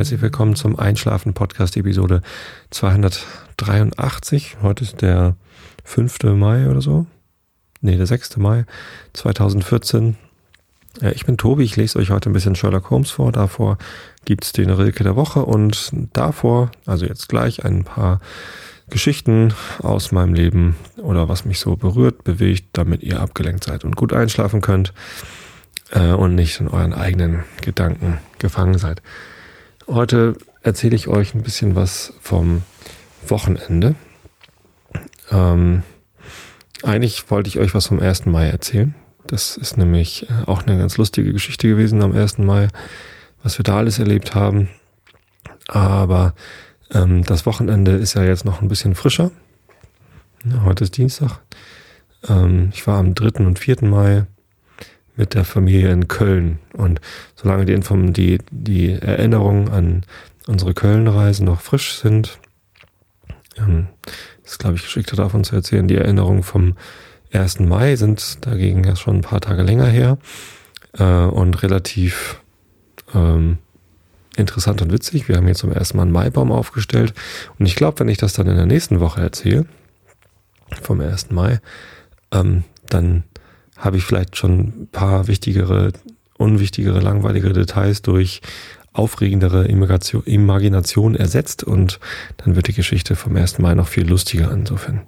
herzlich willkommen zum Einschlafen Podcast Episode 283. Heute ist der 5. Mai oder so. Nee, der 6. Mai 2014. Ja, ich bin Tobi, ich lese euch heute ein bisschen Sherlock Holmes vor. Davor gibt es den Rilke der Woche und davor, also jetzt gleich, ein paar Geschichten aus meinem Leben oder was mich so berührt, bewegt, damit ihr abgelenkt seid und gut einschlafen könnt äh, und nicht in euren eigenen Gedanken gefangen seid. Heute erzähle ich euch ein bisschen was vom Wochenende. Ähm, eigentlich wollte ich euch was vom 1. Mai erzählen. Das ist nämlich äh, auch eine ganz lustige Geschichte gewesen am 1. Mai, was wir da alles erlebt haben. Aber ähm, das Wochenende ist ja jetzt noch ein bisschen frischer. Heute ist Dienstag. Ähm, ich war am 3. und 4. Mai mit der Familie in Köln. Und solange die, Inform die, die Erinnerungen an unsere Köln-Reise noch frisch sind, ähm, ist, glaube ich, geschickter davon zu erzählen. Die Erinnerungen vom 1. Mai sind dagegen ja schon ein paar Tage länger her äh, und relativ ähm, interessant und witzig. Wir haben jetzt zum ersten Mal einen Maibaum aufgestellt und ich glaube, wenn ich das dann in der nächsten Woche erzähle, vom 1. Mai, ähm, dann habe ich vielleicht schon ein paar wichtigere, unwichtigere, langweiligere Details durch aufregendere Immigration, Imagination ersetzt und dann wird die Geschichte vom ersten Mal noch viel lustiger. Insofern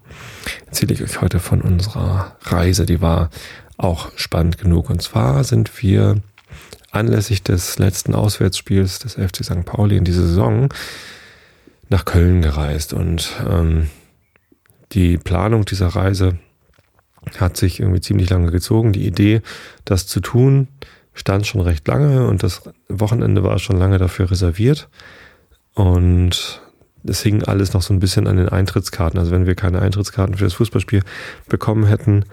erzähle ich euch heute von unserer Reise, die war auch spannend genug. Und zwar sind wir anlässlich des letzten Auswärtsspiels des FC St. Pauli in dieser Saison nach Köln gereist und ähm, die Planung dieser Reise hat sich irgendwie ziemlich lange gezogen. Die Idee, das zu tun, stand schon recht lange und das Wochenende war schon lange dafür reserviert. Und es hing alles noch so ein bisschen an den Eintrittskarten. Also wenn wir keine Eintrittskarten für das Fußballspiel bekommen hätten,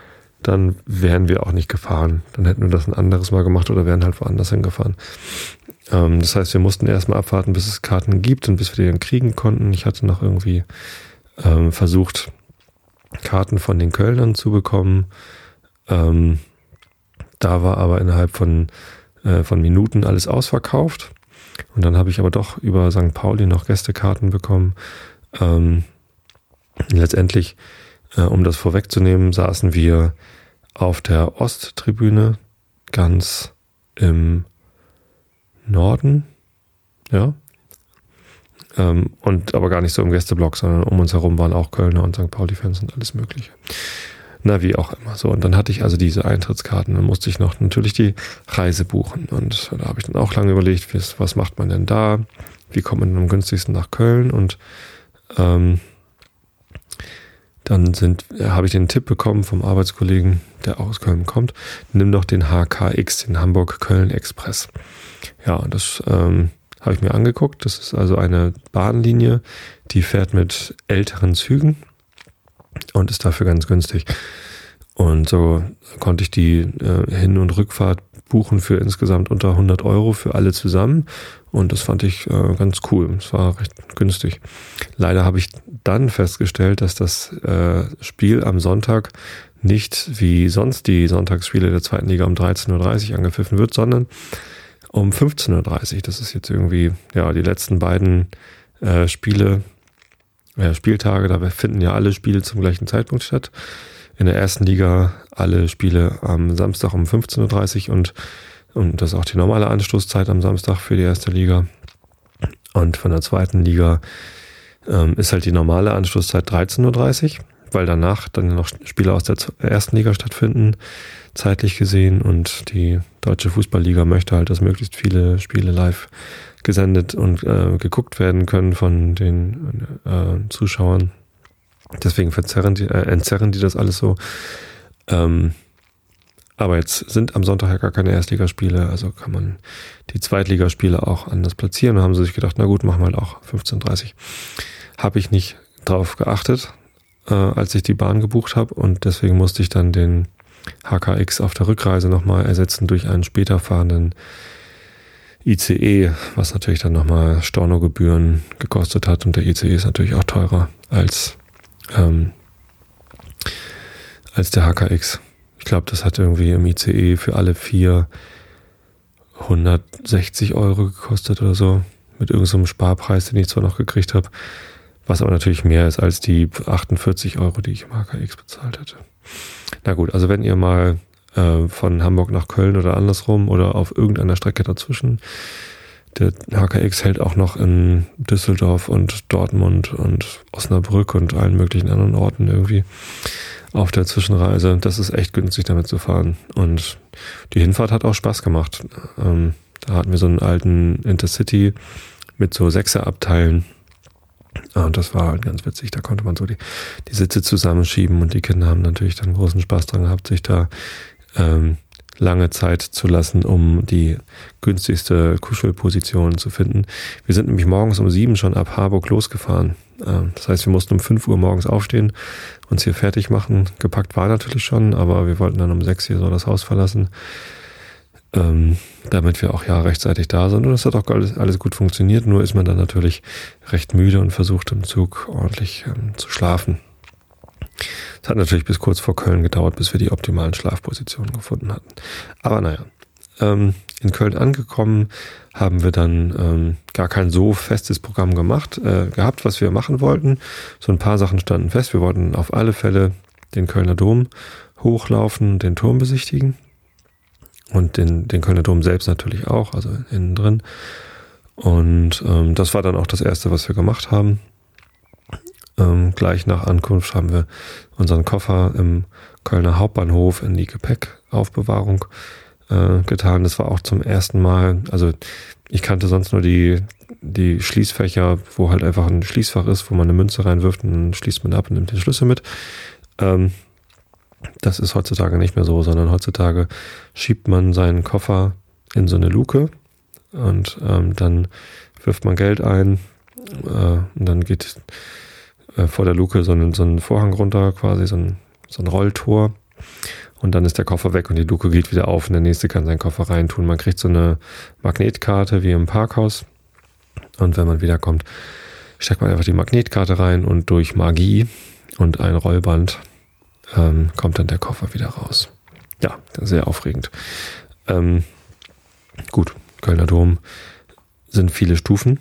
dann wären wir auch nicht gefahren. Dann hätten wir das ein anderes Mal gemacht oder wären halt woanders hingefahren. Ähm, das heißt, wir mussten erstmal abwarten, bis es Karten gibt und bis wir die dann kriegen konnten. Ich hatte noch irgendwie ähm, versucht, Karten von den Kölnern zu bekommen. Ähm, da war aber innerhalb von, äh, von Minuten alles ausverkauft. Und dann habe ich aber doch über St. Pauli noch Gästekarten bekommen. Ähm, letztendlich, äh, um das vorwegzunehmen, saßen wir auf der Osttribüne ganz im Norden. Ja, ähm, und aber gar nicht so im Gästeblock, sondern um uns herum waren auch Kölner und St. Pauli-Fans und alles Mögliche. Na, wie auch immer. So, und dann hatte ich also diese Eintrittskarten. Dann musste ich noch natürlich die Reise buchen. Und da habe ich dann auch lange überlegt, was, was macht man denn da? Wie kommt man denn am günstigsten nach Köln? Und ähm, dann sind, habe ich den Tipp bekommen vom Arbeitskollegen, der aus Köln kommt, nimm doch den HKX, den Hamburg-Köln Express. Ja, und das ähm, habe ich mir angeguckt. Das ist also eine Bahnlinie, die fährt mit älteren Zügen und ist dafür ganz günstig. Und so konnte ich die äh, Hin- und Rückfahrt buchen für insgesamt unter 100 Euro für alle zusammen. Und das fand ich äh, ganz cool. Es war recht günstig. Leider habe ich dann festgestellt, dass das äh, Spiel am Sonntag nicht wie sonst die Sonntagsspiele der zweiten Liga um 13.30 Uhr angepfiffen wird, sondern um 15.30 Uhr. Das ist jetzt irgendwie, ja, die letzten beiden äh, Spiele, äh, Spieltage, da finden ja alle Spiele zum gleichen Zeitpunkt statt. In der ersten Liga alle Spiele am Samstag um 15.30 Uhr und, und das ist auch die normale Anstoßzeit am Samstag für die erste Liga. Und von der zweiten Liga ähm, ist halt die normale Anstoßzeit 13.30 Uhr, weil danach dann noch Spiele aus der ersten Liga stattfinden zeitlich gesehen und die deutsche Fußballliga möchte halt, dass möglichst viele Spiele live gesendet und äh, geguckt werden können von den äh, Zuschauern. Deswegen verzerren die, äh, entzerren die das alles so. Ähm, aber jetzt sind am Sonntag ja gar keine Erstligaspiele, also kann man die Zweitligaspiele auch anders platzieren. Da haben sie sich gedacht, na gut, machen wir halt auch 15.30 Habe ich nicht drauf geachtet, äh, als ich die Bahn gebucht habe und deswegen musste ich dann den HKX auf der Rückreise nochmal ersetzen durch einen später fahrenden ICE, was natürlich dann nochmal Stornogebühren gekostet hat. Und der ICE ist natürlich auch teurer als, ähm, als der HKX. Ich glaube, das hat irgendwie im ICE für alle vier 160 Euro gekostet oder so. mit irgendeinem Sparpreis, den ich zwar noch gekriegt habe, was aber natürlich mehr ist als die 48 Euro, die ich im HKX bezahlt hätte. Na gut, also wenn ihr mal äh, von Hamburg nach Köln oder andersrum oder auf irgendeiner Strecke dazwischen, der HKX hält auch noch in Düsseldorf und Dortmund und Osnabrück und allen möglichen anderen Orten irgendwie auf der Zwischenreise. Das ist echt günstig damit zu fahren. Und die Hinfahrt hat auch Spaß gemacht. Ähm, da hatten wir so einen alten Intercity mit so Sechserabteilen. Und das war halt ganz witzig. Da konnte man so die, die Sitze zusammenschieben und die Kinder haben natürlich dann großen Spaß dran gehabt, sich da ähm, lange Zeit zu lassen, um die günstigste Kuschelposition zu finden. Wir sind nämlich morgens um sieben schon ab Harburg losgefahren. Ähm, das heißt, wir mussten um fünf Uhr morgens aufstehen, uns hier fertig machen. Gepackt war natürlich schon, aber wir wollten dann um sechs hier so das Haus verlassen ähm, damit wir auch ja rechtzeitig da sind. Und es hat auch alles, alles gut funktioniert, nur ist man dann natürlich recht müde und versucht im Zug ordentlich ähm, zu schlafen. Es hat natürlich bis kurz vor Köln gedauert, bis wir die optimalen Schlafpositionen gefunden hatten. Aber naja, ähm, in Köln angekommen haben wir dann ähm, gar kein so festes Programm gemacht, äh, gehabt, was wir machen wollten. So ein paar Sachen standen fest. Wir wollten auf alle Fälle den Kölner Dom hochlaufen, den Turm besichtigen. Und den, den Kölner Dom selbst natürlich auch, also innen drin. Und ähm, das war dann auch das Erste, was wir gemacht haben. Ähm, gleich nach Ankunft haben wir unseren Koffer im Kölner Hauptbahnhof in die Gepäckaufbewahrung äh, getan. Das war auch zum ersten Mal, also ich kannte sonst nur die, die Schließfächer, wo halt einfach ein Schließfach ist, wo man eine Münze reinwirft und dann schließt man ab und nimmt den Schlüssel mit. Ähm, das ist heutzutage nicht mehr so, sondern heutzutage schiebt man seinen Koffer in so eine Luke und ähm, dann wirft man Geld ein äh, und dann geht äh, vor der Luke so ein, so ein Vorhang runter, quasi so ein, so ein Rolltor und dann ist der Koffer weg und die Luke geht wieder auf und der nächste kann seinen Koffer reintun. Man kriegt so eine Magnetkarte wie im Parkhaus und wenn man wiederkommt, steckt man einfach die Magnetkarte rein und durch Magie und ein Rollband ähm, kommt dann der Koffer wieder raus. Ja, sehr aufregend. Ähm, gut, Kölner Dom sind viele Stufen.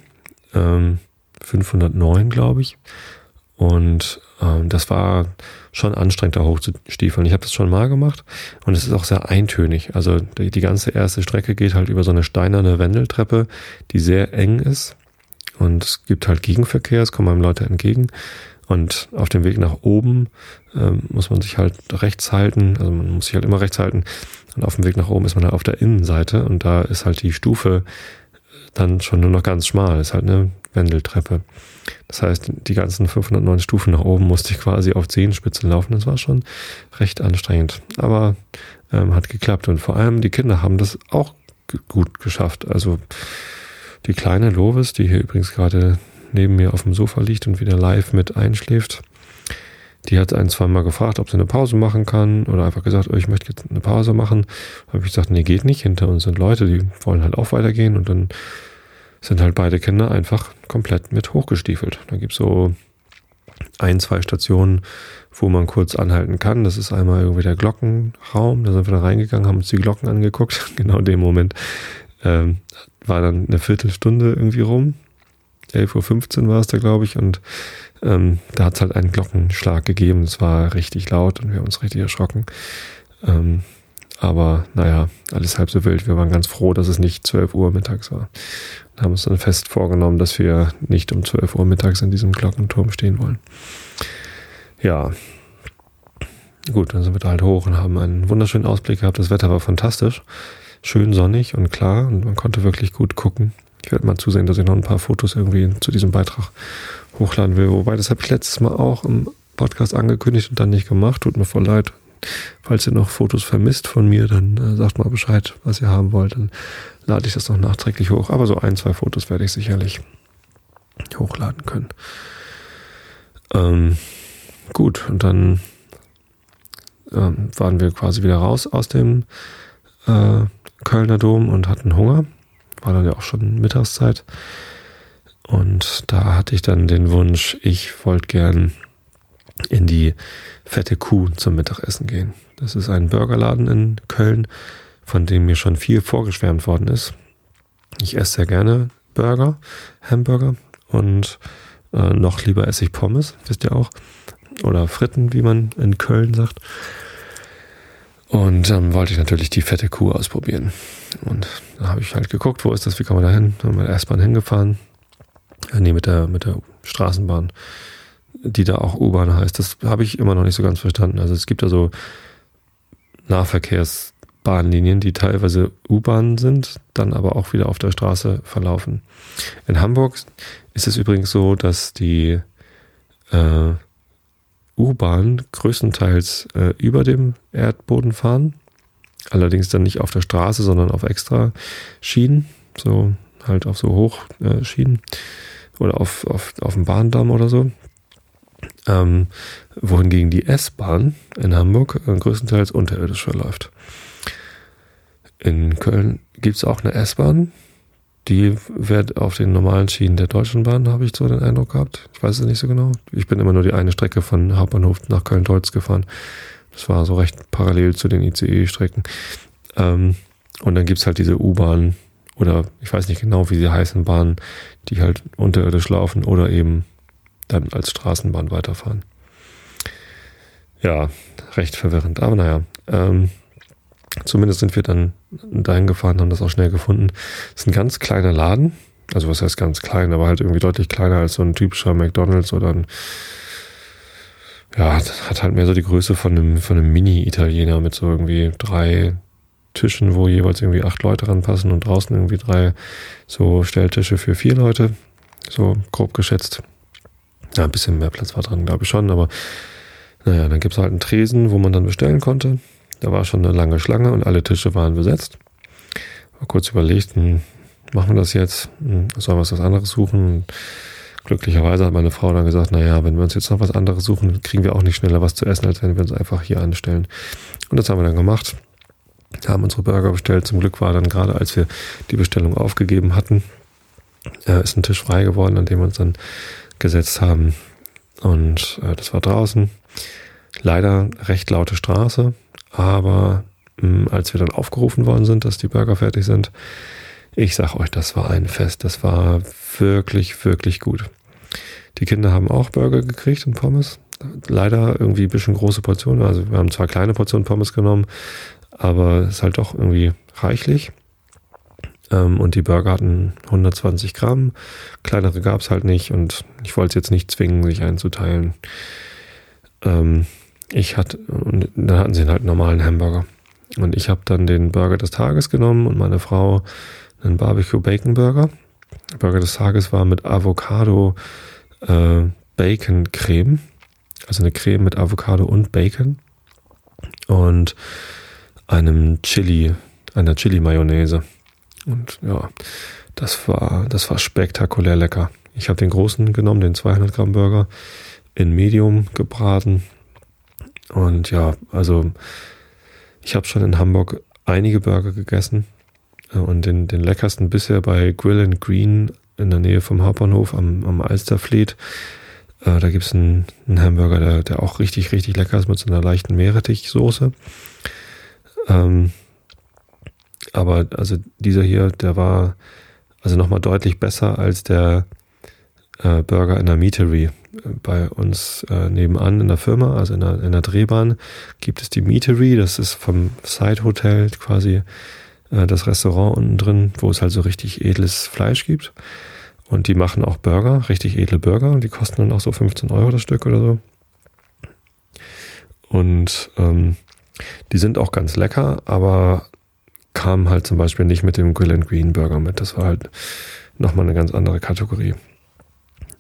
Ähm, 509, glaube ich. Und ähm, das war schon anstrengend, da hochzustiefeln. Ich habe das schon mal gemacht und es ist auch sehr eintönig. Also die, die ganze erste Strecke geht halt über so eine steinerne Wendeltreppe, die sehr eng ist. Und es gibt halt Gegenverkehr, es kommen einem Leute entgegen. Und auf dem Weg nach oben ähm, muss man sich halt rechts halten, also man muss sich halt immer rechts halten. Und auf dem Weg nach oben ist man halt auf der Innenseite und da ist halt die Stufe dann schon nur noch ganz schmal, ist halt eine Wendeltreppe. Das heißt, die ganzen 509 Stufen nach oben musste ich quasi auf Zehenspitzen laufen. Das war schon recht anstrengend, aber ähm, hat geklappt. Und vor allem die Kinder haben das auch gut geschafft. Also die kleine Lovis, die hier übrigens gerade neben mir auf dem Sofa liegt und wieder live mit einschläft. Die hat ein, zwei Mal gefragt, ob sie eine Pause machen kann oder einfach gesagt, oh, ich möchte jetzt eine Pause machen. Habe ich gesagt, nee, geht nicht. Hinter uns sind Leute, die wollen halt auch weitergehen und dann sind halt beide Kinder einfach komplett mit hochgestiefelt. Da gibt's so ein, zwei Stationen, wo man kurz anhalten kann. Das ist einmal irgendwie der Glockenraum. Da sind wir da reingegangen, haben uns die Glocken angeguckt. genau in dem Moment ähm, war dann eine Viertelstunde irgendwie rum. 11.15 Uhr war es da, glaube ich, und ähm, da hat es halt einen Glockenschlag gegeben. Es war richtig laut und wir haben uns richtig erschrocken. Ähm, aber naja, alles halb so wild. Wir waren ganz froh, dass es nicht 12 Uhr mittags war. Und haben uns dann fest vorgenommen, dass wir nicht um 12 Uhr mittags in diesem Glockenturm stehen wollen. Ja. Gut, dann sind wir da halt hoch und haben einen wunderschönen Ausblick gehabt. Das Wetter war fantastisch. Schön sonnig und klar und man konnte wirklich gut gucken. Ich werde mal zusehen, dass ich noch ein paar Fotos irgendwie zu diesem Beitrag hochladen will. Wobei, das habe ich letztes Mal auch im Podcast angekündigt und dann nicht gemacht. Tut mir voll leid. Falls ihr noch Fotos vermisst von mir, dann äh, sagt mal Bescheid, was ihr haben wollt. Dann lade ich das noch nachträglich hoch. Aber so ein, zwei Fotos werde ich sicherlich hochladen können. Ähm, gut, und dann ähm, waren wir quasi wieder raus aus dem äh, Kölner Dom und hatten Hunger war dann ja auch schon Mittagszeit. Und da hatte ich dann den Wunsch, ich wollte gern in die fette Kuh zum Mittagessen gehen. Das ist ein Burgerladen in Köln, von dem mir schon viel vorgeschwärmt worden ist. Ich esse sehr gerne Burger, Hamburger und äh, noch lieber esse ich Pommes, wisst ihr auch. Oder Fritten, wie man in Köln sagt. Und dann ähm, wollte ich natürlich die fette Kuh ausprobieren. Und da habe ich halt geguckt, wo ist das, wie kann man da hin? Dann mit der S-Bahn hingefahren. Äh, nee, mit der, mit der Straßenbahn, die da auch U-Bahn heißt. Das habe ich immer noch nicht so ganz verstanden. Also es gibt da so Nahverkehrsbahnlinien, die teilweise U-Bahn sind, dann aber auch wieder auf der Straße verlaufen. In Hamburg ist es übrigens so, dass die äh, U-Bahn größtenteils äh, über dem Erdboden fahren. Allerdings dann nicht auf der Straße, sondern auf extra Schienen. So halt auf so Hochschienen. Äh, oder auf, auf, auf dem Bahndamm oder so. Ähm, wohingegen die S-Bahn in Hamburg äh, größtenteils unterirdisch verläuft. In Köln gibt es auch eine S-Bahn, die wird auf den normalen Schienen der Deutschen Bahn, habe ich so den Eindruck gehabt. Ich weiß es nicht so genau. Ich bin immer nur die eine Strecke von Hauptbahnhof nach Köln-Deutz gefahren. Das war so recht parallel zu den ICE-Strecken. Ähm, und dann gibt's halt diese U-Bahn oder ich weiß nicht genau, wie sie heißen, Bahnen, die halt unterirdisch laufen oder eben dann als Straßenbahn weiterfahren. Ja, recht verwirrend. Aber naja, ähm, Zumindest sind wir dann dahin gefahren, haben das auch schnell gefunden. Es ist ein ganz kleiner Laden. Also was heißt ganz klein, aber halt irgendwie deutlich kleiner als so ein typischer McDonalds oder ein, ja, hat halt mehr so die Größe von einem, von einem Mini-Italiener mit so irgendwie drei Tischen, wo jeweils irgendwie acht Leute ranpassen und draußen irgendwie drei so Stelltische für vier Leute. So grob geschätzt. Ja, ein bisschen mehr Platz war dran, glaube ich schon, aber naja, dann gibt es halt einen Tresen, wo man dann bestellen konnte. Da war schon eine lange Schlange und alle Tische waren besetzt. War kurz überlegt, hm, machen wir das jetzt? Hm, sollen wir uns was anderes suchen? Glücklicherweise hat meine Frau dann gesagt, naja, wenn wir uns jetzt noch was anderes suchen, kriegen wir auch nicht schneller was zu essen, als wenn wir uns einfach hier anstellen. Und das haben wir dann gemacht. Haben unsere Burger bestellt. Zum Glück war dann gerade, als wir die Bestellung aufgegeben hatten, äh, ist ein Tisch frei geworden, an dem wir uns dann gesetzt haben. Und äh, das war draußen. Leider recht laute Straße. Aber mh, hm, als wir dann aufgerufen worden sind, dass die Burger fertig sind, ich sag euch, das war ein Fest. Das war wirklich, wirklich gut. Die Kinder haben auch Burger gekriegt und Pommes. Leider irgendwie ein bisschen große Portionen. Also wir haben zwar kleine Portionen Pommes genommen, aber es ist halt doch irgendwie reichlich. Ähm, und die Burger hatten 120 Gramm. Kleinere gab es halt nicht und ich wollte es jetzt nicht zwingen, sich einzuteilen. Ich hatte, und dann hatten sie halt einen normalen Hamburger. Und ich habe dann den Burger des Tages genommen und meine Frau einen Barbecue Bacon Burger. Der Burger des Tages war mit Avocado äh, Bacon Creme. Also eine Creme mit Avocado und Bacon. Und einem Chili, einer Chili Mayonnaise. Und ja, das war, das war spektakulär lecker. Ich habe den großen genommen, den 200 Gramm Burger, in Medium gebraten und ja, also ich habe schon in Hamburg einige Burger gegessen äh, und den, den leckersten bisher bei Grill and Green in der Nähe vom Hauptbahnhof am, am Alsterfleet. Äh, da gibt's einen, einen Hamburger, der, der auch richtig, richtig lecker ist mit so einer leichten Meerrettichsoße. Ähm, aber also dieser hier, der war also nochmal deutlich besser als der äh, Burger in der Meatery bei uns äh, nebenan in der Firma, also in der, in der Drehbahn, gibt es die Meatery, das ist vom Side Hotel quasi äh, das Restaurant unten drin, wo es halt so richtig edles Fleisch gibt. Und die machen auch Burger, richtig edle Burger, die kosten dann auch so 15 Euro das Stück oder so. Und ähm, die sind auch ganz lecker, aber kamen halt zum Beispiel nicht mit dem Grill and Green Burger mit. Das war halt nochmal eine ganz andere Kategorie.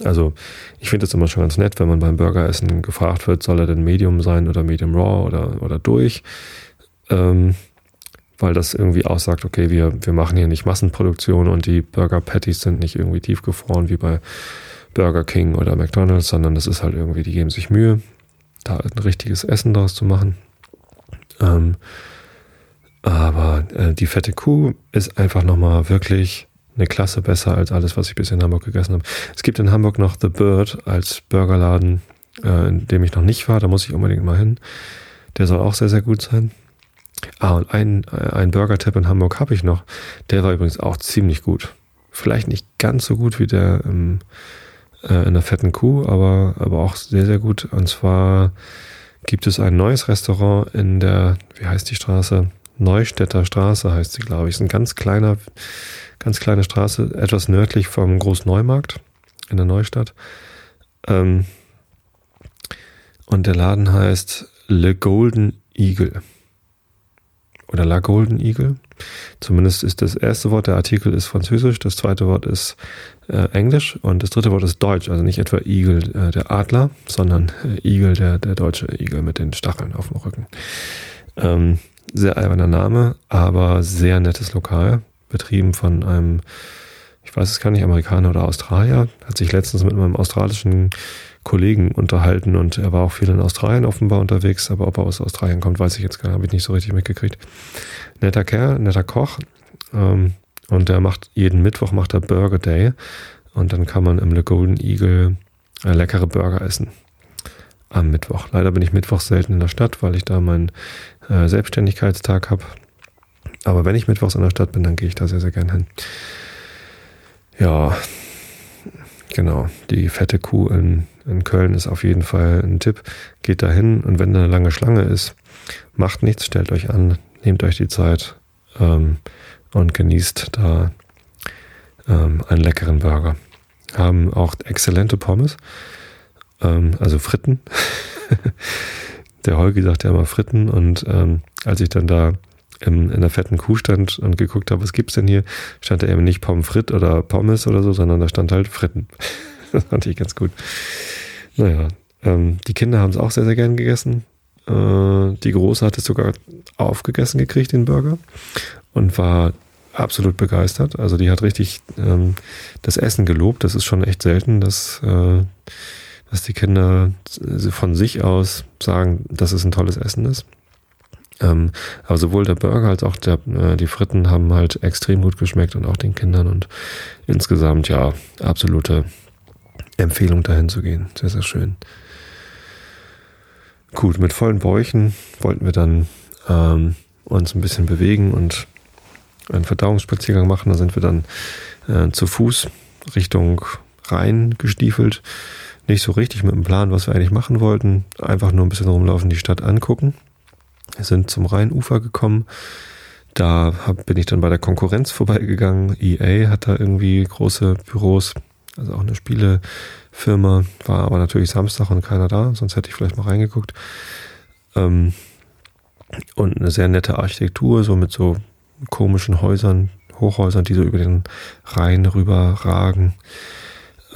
Also ich finde es immer schon ganz nett, wenn man beim Burgeressen gefragt wird, soll er denn Medium sein oder Medium Raw oder, oder durch. Ähm, weil das irgendwie aussagt, okay, wir, wir machen hier nicht Massenproduktion und die Burger Patties sind nicht irgendwie tiefgefroren wie bei Burger King oder McDonalds, sondern das ist halt irgendwie, die geben sich Mühe, da ein richtiges Essen daraus zu machen. Ähm, aber äh, die fette Kuh ist einfach nochmal wirklich eine Klasse besser als alles, was ich bisher in Hamburg gegessen habe. Es gibt in Hamburg noch The Bird als Burgerladen, äh, in dem ich noch nicht war. Da muss ich unbedingt mal hin. Der soll auch sehr, sehr gut sein. Ah, und ein, ein Burger-Tipp in Hamburg habe ich noch. Der war übrigens auch ziemlich gut. vielleicht nicht ganz so gut wie der ähm, äh, in der fetten Kuh, aber, aber auch sehr, sehr gut. Und zwar gibt es ein neues Restaurant in der, wie heißt die Straße? Neustädter Straße heißt sie, glaube ich. Ist ein ganz kleiner, ganz kleine Straße, etwas nördlich vom Großneumarkt in der Neustadt. Ähm, und der Laden heißt Le Golden Eagle. Oder La Golden Eagle. Zumindest ist das erste Wort der Artikel ist Französisch, das zweite Wort ist äh, Englisch und das dritte Wort ist Deutsch. Also nicht etwa Igel äh, der Adler, sondern äh, Igel der, der deutsche Igel mit den Stacheln auf dem Rücken. Ähm, sehr alberner Name, aber sehr nettes Lokal, betrieben von einem, ich weiß es gar nicht, Amerikaner oder Australier. Hat sich letztens mit meinem australischen Kollegen unterhalten und er war auch viel in Australien offenbar unterwegs, aber ob er aus Australien kommt, weiß ich jetzt gar nicht, habe ich nicht so richtig mitgekriegt. Netter Kerl, netter Koch ähm, und der macht jeden Mittwoch macht er Burger Day und dann kann man im Le Golden Eagle äh, leckere Burger essen am Mittwoch. Leider bin ich mittwochs selten in der Stadt, weil ich da meinen äh, Selbstständigkeitstag habe. Aber wenn ich mittwochs in der Stadt bin, dann gehe ich da sehr, sehr gern hin. Ja, genau. Die fette Kuh in, in Köln ist auf jeden Fall ein Tipp. Geht da hin und wenn da eine lange Schlange ist, macht nichts, stellt euch an, nehmt euch die Zeit ähm, und genießt da ähm, einen leckeren Burger. Haben auch exzellente Pommes, ähm, also Fritten. der Holgi sagt ja immer Fritten und ähm, als ich dann da in der fetten Kuh stand und geguckt habe, was gibt's denn hier, stand da eben nicht Pommes frites oder Pommes oder so, sondern da stand halt Fritten. das fand ich ganz gut. Naja, ähm, die Kinder haben es auch sehr, sehr gern gegessen. Äh, die Große hat es sogar aufgegessen gekriegt, den Burger, und war absolut begeistert. Also die hat richtig ähm, das Essen gelobt. Das ist schon echt selten, dass äh, dass die Kinder von sich aus sagen, dass es ein tolles Essen ist. Ähm, aber sowohl der Burger als auch der, äh, die Fritten haben halt extrem gut geschmeckt und auch den Kindern und insgesamt ja absolute Empfehlung dahin zu gehen. Sehr, sehr schön. Gut, mit vollen Bäuchen wollten wir dann ähm, uns ein bisschen bewegen und einen Verdauungsspaziergang machen. Da sind wir dann äh, zu Fuß Richtung Rhein gestiefelt nicht so richtig mit dem Plan, was wir eigentlich machen wollten. Einfach nur ein bisschen rumlaufen, die Stadt angucken. Wir sind zum Rheinufer gekommen. Da hab, bin ich dann bei der Konkurrenz vorbeigegangen. EA hat da irgendwie große Büros, also auch eine Spielefirma. War aber natürlich Samstag und keiner da, sonst hätte ich vielleicht mal reingeguckt. Ähm, und eine sehr nette Architektur, so mit so komischen Häusern, Hochhäusern, die so über den Rhein rüber ragen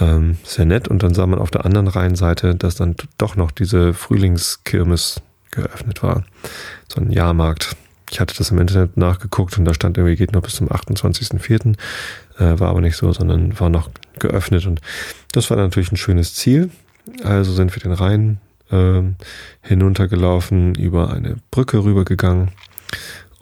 ähm, sehr nett. Und dann sah man auf der anderen Rheinseite, dass dann doch noch diese Frühlingskirmes geöffnet war. So ein Jahrmarkt. Ich hatte das im Internet nachgeguckt und da stand irgendwie, geht noch bis zum 28.04. Äh, war aber nicht so, sondern war noch geöffnet. Und das war natürlich ein schönes Ziel. Also sind wir den Rhein äh, hinuntergelaufen, über eine Brücke rübergegangen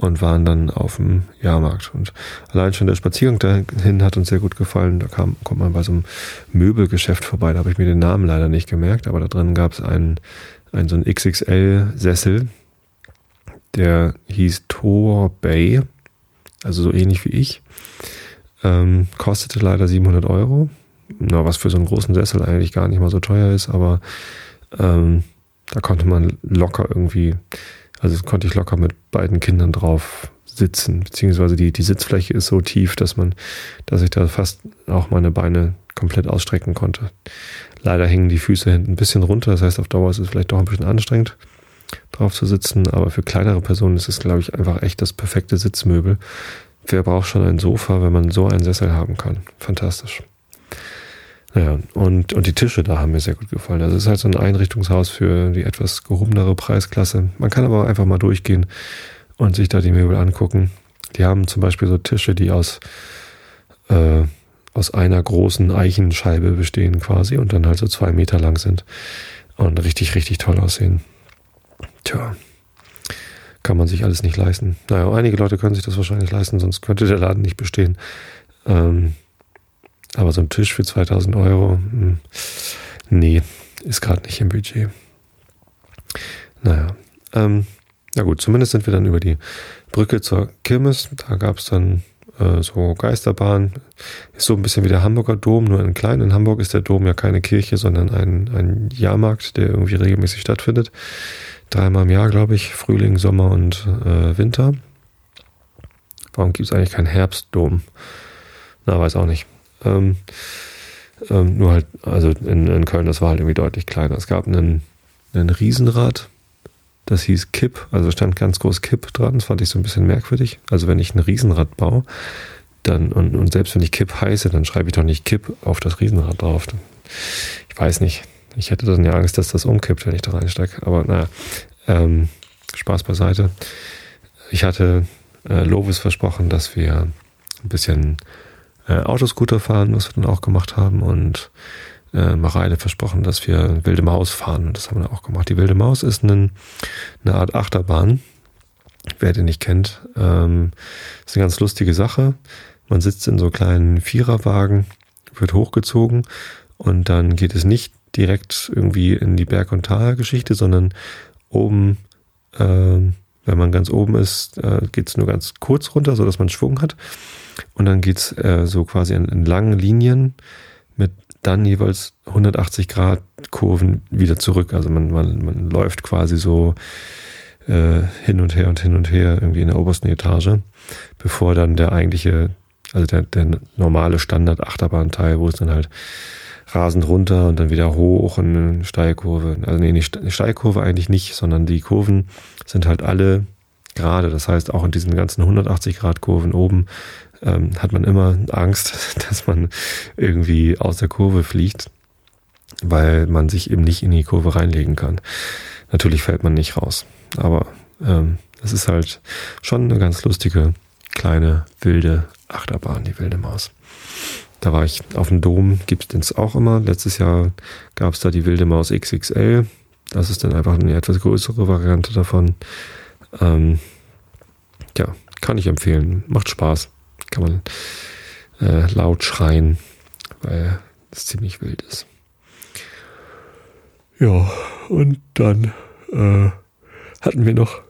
und waren dann auf dem Jahrmarkt. Und allein schon der Spaziergang dahin hat uns sehr gut gefallen. Da kam, kommt man bei so einem Möbelgeschäft vorbei. Da habe ich mir den Namen leider nicht gemerkt, aber da drin gab es einen, einen so einen XXL-Sessel, der hieß Tor Bay, also so ähnlich wie ich. Ähm, kostete leider 700 Euro. Na, was für so einen großen Sessel eigentlich gar nicht mal so teuer ist, aber ähm, da konnte man locker irgendwie also konnte ich locker mit beiden Kindern drauf sitzen, beziehungsweise die, die Sitzfläche ist so tief, dass man, dass ich da fast auch meine Beine komplett ausstrecken konnte. Leider hängen die Füße hinten ein bisschen runter, das heißt, auf Dauer ist es vielleicht doch ein bisschen anstrengend, drauf zu sitzen, aber für kleinere Personen ist es, glaube ich, einfach echt das perfekte Sitzmöbel. Wer braucht schon ein Sofa, wenn man so einen Sessel haben kann? Fantastisch. Naja, und, und die Tische da haben mir sehr gut gefallen. Also es ist halt so ein Einrichtungshaus für die etwas gehobenere Preisklasse. Man kann aber einfach mal durchgehen und sich da die Möbel angucken. Die haben zum Beispiel so Tische, die aus, äh, aus einer großen Eichenscheibe bestehen quasi und dann halt so zwei Meter lang sind und richtig, richtig toll aussehen. Tja, kann man sich alles nicht leisten. Naja, einige Leute können sich das wahrscheinlich leisten, sonst könnte der Laden nicht bestehen. Ähm, aber so ein Tisch für 2000 Euro, hm, nee, ist gerade nicht im Budget. Naja, ähm, na gut, zumindest sind wir dann über die Brücke zur Kirmes. Da gab es dann äh, so Geisterbahn. Ist so ein bisschen wie der Hamburger Dom, nur in klein. In Hamburg ist der Dom ja keine Kirche, sondern ein, ein Jahrmarkt, der irgendwie regelmäßig stattfindet. Dreimal im Jahr, glaube ich, Frühling, Sommer und äh, Winter. Warum gibt es eigentlich keinen Herbstdom? Na, weiß auch nicht. Ähm, ähm, nur halt, also in, in, Köln, das war halt irgendwie deutlich kleiner. Es gab einen, einen Riesenrad, das hieß Kipp, also stand ganz groß Kipp dran. Das fand ich so ein bisschen merkwürdig. Also wenn ich ein Riesenrad baue, dann, und, und selbst wenn ich Kipp heiße, dann schreibe ich doch nicht Kipp auf das Riesenrad drauf. Ich weiß nicht. Ich hätte dann ja Angst, dass das umkippt, wenn ich da reinsteige. Aber naja, ähm, Spaß beiseite. Ich hatte äh, Lovis versprochen, dass wir ein bisschen äh, Autoscooter fahren, was wir dann auch gemacht haben. Und äh, Mareile versprochen, dass wir Wilde Maus fahren. Und das haben wir auch gemacht. Die Wilde Maus ist ein, eine Art Achterbahn. Wer den nicht kennt, ähm, ist eine ganz lustige Sache. Man sitzt in so kleinen Viererwagen, wird hochgezogen und dann geht es nicht direkt irgendwie in die Berg- und Talgeschichte, sondern oben, äh, wenn man ganz oben ist, äh, geht es nur ganz kurz runter, so dass man Schwung hat. Und dann geht's äh, so quasi in, in langen Linien dann jeweils 180 Grad Kurven wieder zurück. Also man, man, man läuft quasi so äh, hin und her und hin und her irgendwie in der obersten Etage, bevor dann der eigentliche, also der, der normale Standard-Achterbahnteil, wo es dann halt rasend runter und dann wieder hoch und eine Steilkurve. Also nee, eine Steilkurve eigentlich nicht, sondern die Kurven sind halt alle gerade. Das heißt, auch in diesen ganzen 180 Grad Kurven oben ähm, hat man immer Angst, dass man irgendwie aus der Kurve fliegt, weil man sich eben nicht in die Kurve reinlegen kann. Natürlich fällt man nicht raus, aber ähm, ist halt schon eine ganz lustige, kleine, wilde Achterbahn, die wilde Maus. Da war ich auf dem Dom, gibt es auch immer. Letztes Jahr gab es da die wilde Maus XXL. Das ist dann einfach eine etwas größere Variante davon. Ähm, ja, kann ich empfehlen. Macht Spaß kann man äh, laut schreien, weil es ziemlich wild ist. Ja, und dann äh, hatten wir noch,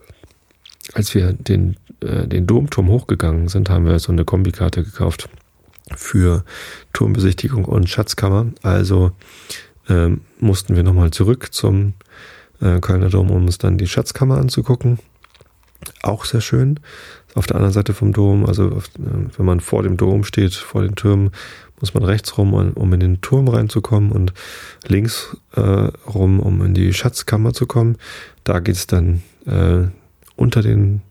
als wir den, äh, den Domturm hochgegangen sind, haben wir so eine Kombikarte gekauft für Turmbesichtigung und Schatzkammer. Also ähm, mussten wir nochmal zurück zum äh, Kölner Dom, um uns dann die Schatzkammer anzugucken. Auch sehr schön auf der anderen Seite vom Dom, also auf, äh, wenn man vor dem Dom steht, vor den Türmen, muss man rechts rum, um in den Turm reinzukommen und links äh, rum, um in die Schatzkammer zu kommen. Da geht es dann äh, unter den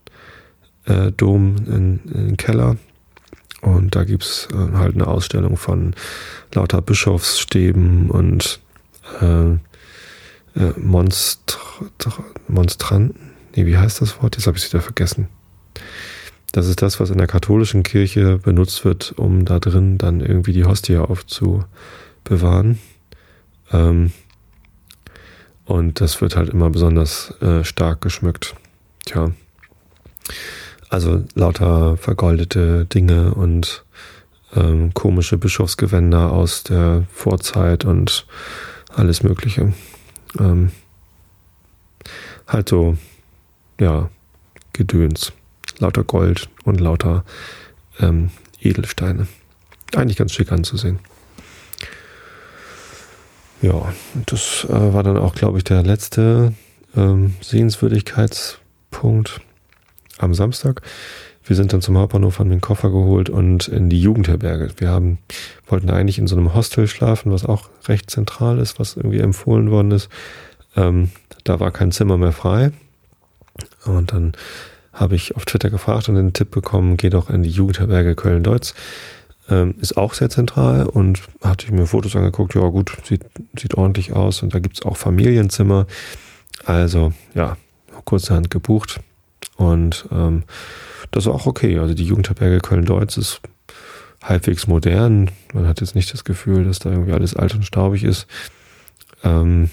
äh, Dom in, in, den Keller und da gibt's äh, halt eine Ausstellung von lauter Bischofsstäben und äh, äh, Monstr Monstranten. Nee, wie heißt das Wort? Jetzt habe ich es wieder vergessen. Das ist das, was in der katholischen Kirche benutzt wird, um da drin dann irgendwie die Hostie aufzubewahren. Ähm, und das wird halt immer besonders äh, stark geschmückt. Tja. Also lauter vergoldete Dinge und ähm, komische Bischofsgewänder aus der Vorzeit und alles Mögliche. Ähm, halt so, ja, Gedöns lauter Gold und lauter ähm, Edelsteine. Eigentlich ganz schick anzusehen. Ja, das äh, war dann auch, glaube ich, der letzte ähm, Sehenswürdigkeitspunkt am Samstag. Wir sind dann zum Hauptbahnhof, haben den Koffer geholt und in die Jugendherberge. Wir haben, wollten eigentlich in so einem Hostel schlafen, was auch recht zentral ist, was irgendwie empfohlen worden ist. Ähm, da war kein Zimmer mehr frei. Und dann habe ich auf Twitter gefragt und den Tipp bekommen, geh doch in die Jugendherberge Köln-Deutz. Ähm, ist auch sehr zentral und hatte ich mir Fotos angeguckt, ja gut, sieht, sieht ordentlich aus und da gibt's auch Familienzimmer. Also ja, kurzerhand gebucht und ähm, das war auch okay. Also die Jugendherberge Köln-Deutz ist halbwegs modern. Man hat jetzt nicht das Gefühl, dass da irgendwie alles alt und staubig ist. Ähm,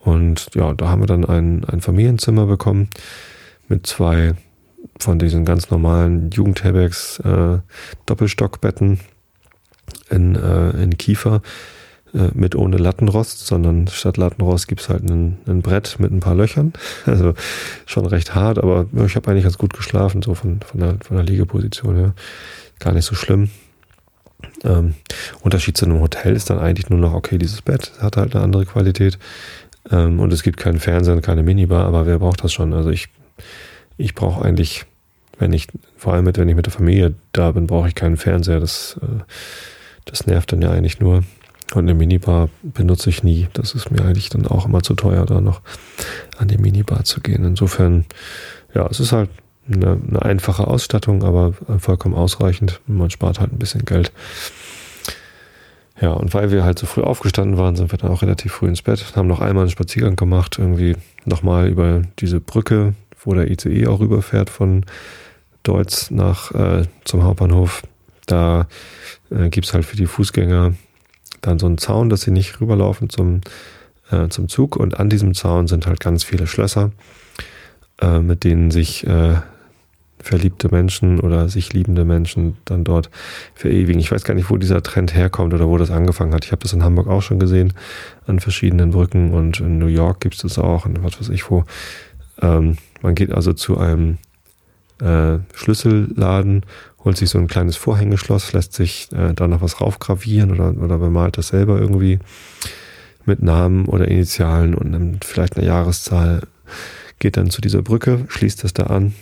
und ja, da haben wir dann ein, ein Familienzimmer bekommen mit zwei von diesen ganz normalen Jugendherbergs äh, Doppelstockbetten in, äh, in Kiefer. äh, mit ohne Lattenrost, sondern statt Lattenrost gibt's halt ein, ein Brett mit ein paar Löchern. Also schon recht hart, aber ich habe eigentlich ganz gut geschlafen, so von, von, der, von der Liegeposition her. Gar nicht so schlimm. Ähm, Unterschied zu einem Hotel ist dann eigentlich nur noch, okay, dieses Bett hat halt eine andere Qualität. Ähm, und es gibt keinen Fernseher und keine Minibar, aber wer braucht das schon? Also ich, ich brauche eigentlich, wenn ich, vor allem mit, wenn ich mit der Familie da bin, brauche ich keinen Fernseher. Das, äh, das nervt dann ja eigentlich nur. Und eine Minibar benutze ich nie. Das ist mir eigentlich dann auch immer zu teuer, da noch an die Minibar zu gehen. Insofern, ja, es ist halt eine, eine einfache Ausstattung, aber vollkommen ausreichend. Man spart halt ein bisschen Geld. Ja, und weil wir halt so früh aufgestanden waren, sind wir dann auch relativ früh ins Bett, haben noch einmal einen Spaziergang gemacht, irgendwie nochmal über diese Brücke, wo der ICE auch rüberfährt von Deutz nach äh, zum Hauptbahnhof. Da äh, gibt es halt für die Fußgänger dann so einen Zaun, dass sie nicht rüberlaufen zum, äh, zum Zug. Und an diesem Zaun sind halt ganz viele Schlösser, äh, mit denen sich äh, verliebte Menschen oder sich liebende Menschen dann dort verewigen. Ich weiß gar nicht, wo dieser Trend herkommt oder wo das angefangen hat. Ich habe das in Hamburg auch schon gesehen, an verschiedenen Brücken und in New York gibt es das auch und was weiß ich wo. Ähm, man geht also zu einem äh, Schlüsselladen, holt sich so ein kleines Vorhängeschloss, lässt sich äh, da noch was raufgravieren oder, oder bemalt das selber irgendwie mit Namen oder Initialen und dann vielleicht einer Jahreszahl, geht dann zu dieser Brücke, schließt das da an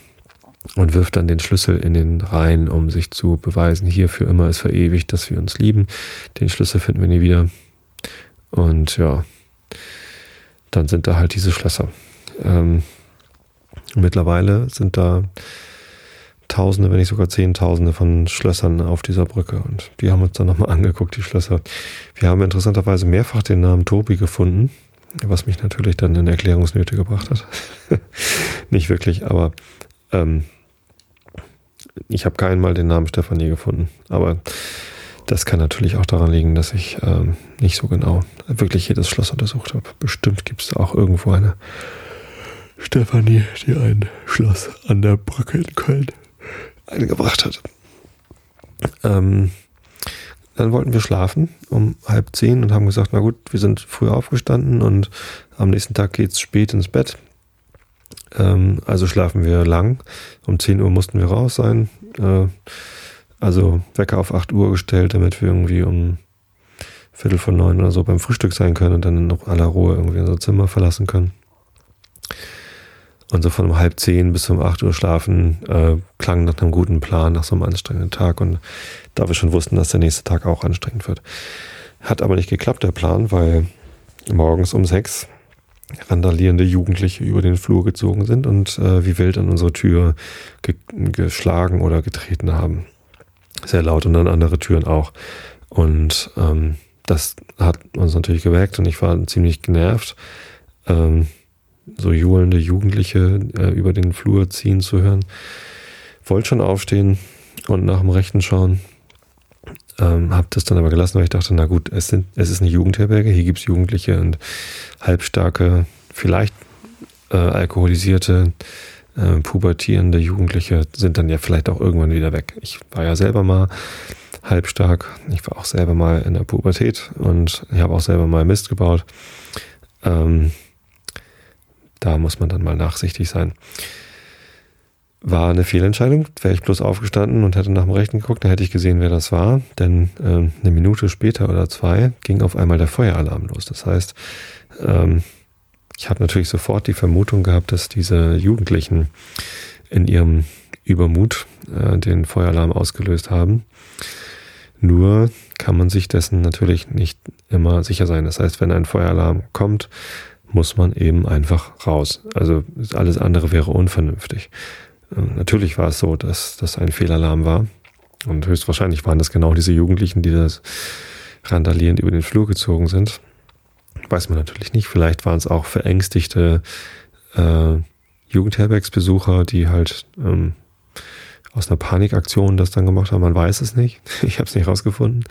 und wirft dann den Schlüssel in den Rhein, um sich zu beweisen, hier für immer ist verewigt, dass wir uns lieben. Den Schlüssel finden wir nie wieder. Und ja, dann sind da halt diese Schlösser. Ähm, mittlerweile sind da Tausende, wenn nicht sogar Zehntausende von Schlössern auf dieser Brücke. Und die haben uns dann nochmal angeguckt, die Schlösser. Wir haben interessanterweise mehrfach den Namen Tobi gefunden, was mich natürlich dann in Erklärungsnöte gebracht hat. nicht wirklich, aber ähm, ich habe keinen Mal den Namen Stefanie gefunden. Aber das kann natürlich auch daran liegen, dass ich ähm, nicht so genau wirklich jedes Schloss untersucht habe. Bestimmt gibt es auch irgendwo eine Stefanie, die ein Schloss an der Brücke in Köln eingebracht hat. Ähm, dann wollten wir schlafen um halb zehn und haben gesagt, na gut, wir sind früh aufgestanden und am nächsten Tag geht's spät ins Bett. Ähm, also schlafen wir lang. Um 10 Uhr mussten wir raus sein. Äh, also Wecker auf 8 Uhr gestellt, damit wir irgendwie um Viertel von neun oder so beim Frühstück sein können und dann noch aller Ruhe irgendwie unser Zimmer verlassen können. Und so von um halb zehn bis um acht Uhr schlafen äh, klang nach einem guten Plan, nach so einem anstrengenden Tag. Und da wir schon wussten, dass der nächste Tag auch anstrengend wird. Hat aber nicht geklappt, der Plan, weil morgens um sechs randalierende Jugendliche über den Flur gezogen sind und äh, wie wild an unsere Tür ge geschlagen oder getreten haben. Sehr laut und an andere Türen auch. Und ähm, das hat uns natürlich geweckt und ich war ziemlich genervt, ähm, so johlende Jugendliche äh, über den Flur ziehen zu hören. Wollte schon aufstehen und nach dem Rechten schauen. Ähm, hab das dann aber gelassen, weil ich dachte, na gut, es, sind, es ist eine Jugendherberge, hier gibt's Jugendliche und halbstarke, vielleicht äh, alkoholisierte, äh, pubertierende Jugendliche sind dann ja vielleicht auch irgendwann wieder weg. Ich war ja selber mal halbstark, ich war auch selber mal in der Pubertät und ich habe auch selber mal Mist gebaut. Ähm, da muss man dann mal nachsichtig sein. War eine Fehlentscheidung. Wäre ich bloß aufgestanden und hätte nach dem Rechten geguckt, dann hätte ich gesehen, wer das war. Denn ähm, eine Minute später oder zwei ging auf einmal der Feueralarm los. Das heißt, ähm, ich habe natürlich sofort die Vermutung gehabt, dass diese Jugendlichen in ihrem Übermut äh, den Feueralarm ausgelöst haben. Nur kann man sich dessen natürlich nicht immer sicher sein. Das heißt, wenn ein Feueralarm kommt, muss man eben einfach raus. Also alles andere wäre unvernünftig. Ähm, natürlich war es so, dass das ein Fehlalarm war. Und höchstwahrscheinlich waren das genau diese Jugendlichen, die das randalierend über den Flur gezogen sind. Weiß man natürlich nicht. Vielleicht waren es auch verängstigte äh, Jugendherbergsbesucher, die halt ähm, aus einer Panikaktion das dann gemacht haben. Man weiß es nicht. Ich habe es nicht rausgefunden.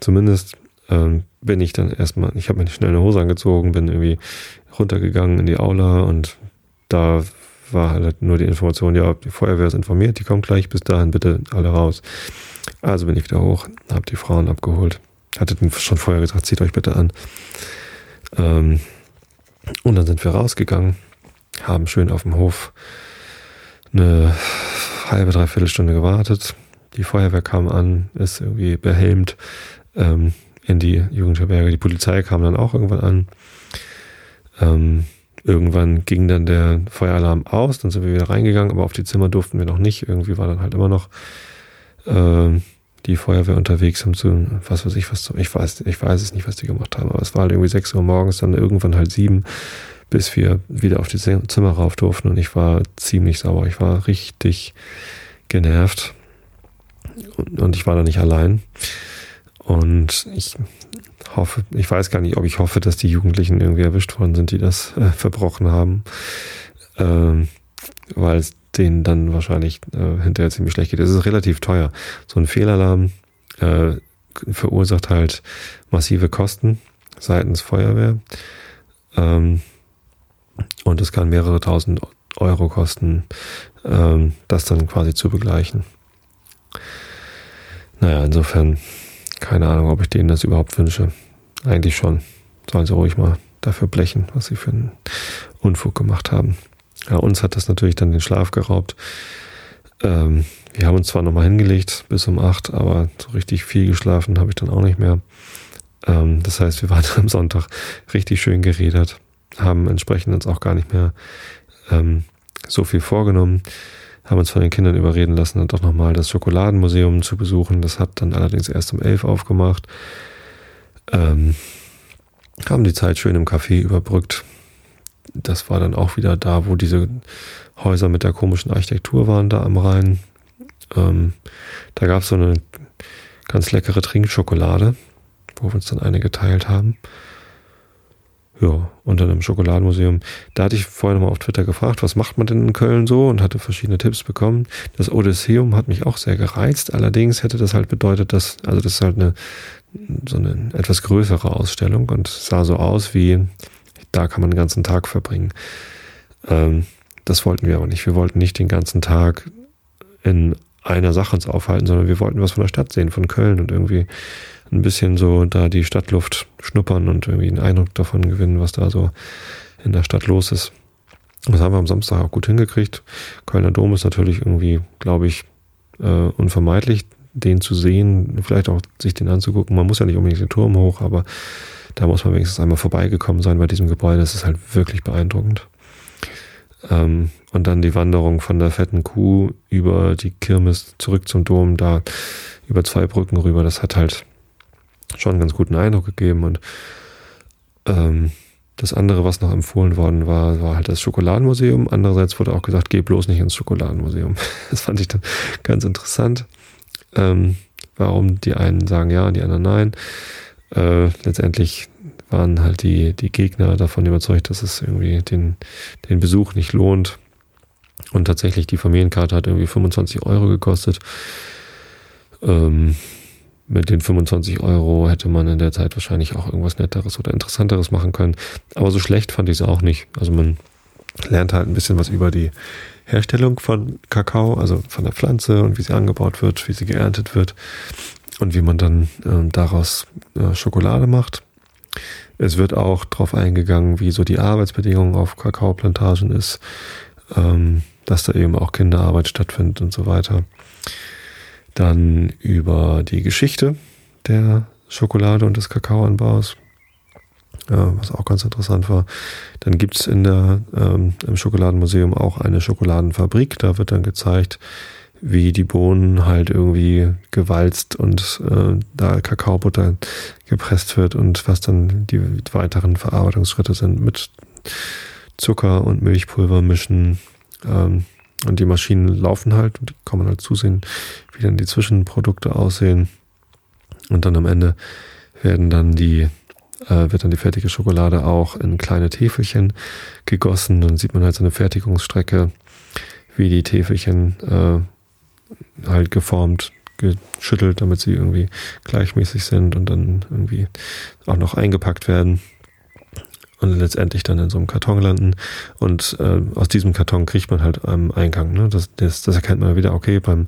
Zumindest ähm, bin ich dann erstmal, ich habe mir schnell eine Hose angezogen, bin irgendwie runtergegangen in die Aula und da war halt nur die Information, ja, die Feuerwehr ist informiert, die kommt gleich, bis dahin bitte alle raus. Also bin ich wieder hoch, habe die Frauen abgeholt, hatte schon vorher gesagt, zieht euch bitte an. Ähm, und dann sind wir rausgegangen, haben schön auf dem Hof eine halbe, dreiviertel Stunde gewartet. Die Feuerwehr kam an, ist irgendwie behelmt ähm, in die Jugendherberge. Die Polizei kam dann auch irgendwann an. Ähm, irgendwann ging dann der Feueralarm aus, dann sind wir wieder reingegangen, aber auf die Zimmer durften wir noch nicht. Irgendwie war dann halt immer noch äh, die Feuerwehr unterwegs, haben zu, was weiß ich, was zu, ich weiß, ich weiß es nicht, was die gemacht haben, aber es war halt irgendwie 6 Uhr morgens, dann irgendwann halt sieben, bis wir wieder auf die Zimmer rauf durften und ich war ziemlich sauer. Ich war richtig genervt und, und ich war da nicht allein. Und ich hoffe, ich weiß gar nicht, ob ich hoffe, dass die Jugendlichen irgendwie erwischt worden sind, die das äh, verbrochen haben, ähm, weil es denen dann wahrscheinlich äh, hinterher ziemlich schlecht geht. Es ist relativ teuer. So ein Fehlalarm äh, verursacht halt massive Kosten seitens Feuerwehr. Ähm, und es kann mehrere tausend Euro kosten, ähm, das dann quasi zu begleichen. Naja, insofern keine Ahnung, ob ich denen das überhaupt wünsche. Eigentlich schon. Sollen sie ruhig mal dafür blechen, was sie für einen Unfug gemacht haben. Ja, uns hat das natürlich dann den Schlaf geraubt. Ähm, wir haben uns zwar nochmal hingelegt bis um acht, aber so richtig viel geschlafen habe ich dann auch nicht mehr. Ähm, das heißt, wir waren am Sonntag richtig schön geredet, haben entsprechend uns auch gar nicht mehr ähm, so viel vorgenommen haben uns von den Kindern überreden lassen, dann doch nochmal das Schokoladenmuseum zu besuchen. Das hat dann allerdings erst um elf aufgemacht. Ähm, haben die Zeit schön im Café überbrückt. Das war dann auch wieder da, wo diese Häuser mit der komischen Architektur waren, da am Rhein. Ähm, da gab es so eine ganz leckere Trinkschokolade, wo wir uns dann eine geteilt haben. Ja, dann im Schokoladenmuseum. Da hatte ich vorher nochmal auf Twitter gefragt, was macht man denn in Köln so und hatte verschiedene Tipps bekommen. Das Odysseum hat mich auch sehr gereizt. Allerdings hätte das halt bedeutet, dass, also das ist halt eine, so eine etwas größere Ausstellung und sah so aus wie, da kann man den ganzen Tag verbringen. Ähm, das wollten wir aber nicht. Wir wollten nicht den ganzen Tag in einer Sache uns aufhalten, sondern wir wollten was von der Stadt sehen, von Köln und irgendwie ein bisschen so da die Stadtluft schnuppern und irgendwie einen Eindruck davon gewinnen, was da so in der Stadt los ist. Das haben wir am Samstag auch gut hingekriegt. Kölner Dom ist natürlich irgendwie, glaube ich, äh, unvermeidlich, den zu sehen, vielleicht auch sich den anzugucken. Man muss ja nicht unbedingt den Turm hoch, aber da muss man wenigstens einmal vorbeigekommen sein bei diesem Gebäude. Das ist halt wirklich beeindruckend. Ähm, und dann die Wanderung von der fetten Kuh über die Kirmes zurück zum Dom, da über zwei Brücken rüber. Das hat halt schon einen ganz guten Eindruck gegeben. Und ähm, das andere, was noch empfohlen worden war, war halt das Schokoladenmuseum. Andererseits wurde auch gesagt, geh bloß nicht ins Schokoladenmuseum. Das fand ich dann ganz interessant. Ähm, warum die einen sagen ja die anderen nein. Äh, letztendlich waren halt die, die Gegner davon überzeugt, dass es irgendwie den, den Besuch nicht lohnt. Und tatsächlich die Familienkarte hat irgendwie 25 Euro gekostet. Ähm, mit den 25 Euro hätte man in der Zeit wahrscheinlich auch irgendwas Netteres oder Interessanteres machen können. Aber so schlecht fand ich es auch nicht. Also man lernt halt ein bisschen was über die Herstellung von Kakao, also von der Pflanze und wie sie angebaut wird, wie sie geerntet wird und wie man dann äh, daraus äh, Schokolade macht. Es wird auch darauf eingegangen, wie so die Arbeitsbedingungen auf Kakaoplantagen ist, ähm, dass da eben auch Kinderarbeit stattfindet und so weiter. Dann über die Geschichte der Schokolade und des Kakaoanbaus, äh, was auch ganz interessant war. Dann gibt's in der, ähm, im Schokoladenmuseum auch eine Schokoladenfabrik. Da wird dann gezeigt, wie die Bohnen halt irgendwie gewalzt und äh, da Kakaobutter gepresst wird und was dann die weiteren Verarbeitungsschritte sind mit Zucker und Milchpulver mischen. Ähm, und die Maschinen laufen halt und die kann man halt zusehen, wie dann die Zwischenprodukte aussehen. Und dann am Ende werden dann die, äh, wird dann die fertige Schokolade auch in kleine Täfelchen gegossen. Dann sieht man halt so eine Fertigungsstrecke, wie die Täfelchen äh, halt geformt, geschüttelt, damit sie irgendwie gleichmäßig sind und dann irgendwie auch noch eingepackt werden. Und letztendlich dann in so einem Karton landen. Und äh, aus diesem Karton kriegt man halt am Eingang. Ne? Das, das, das erkennt man wieder, okay, beim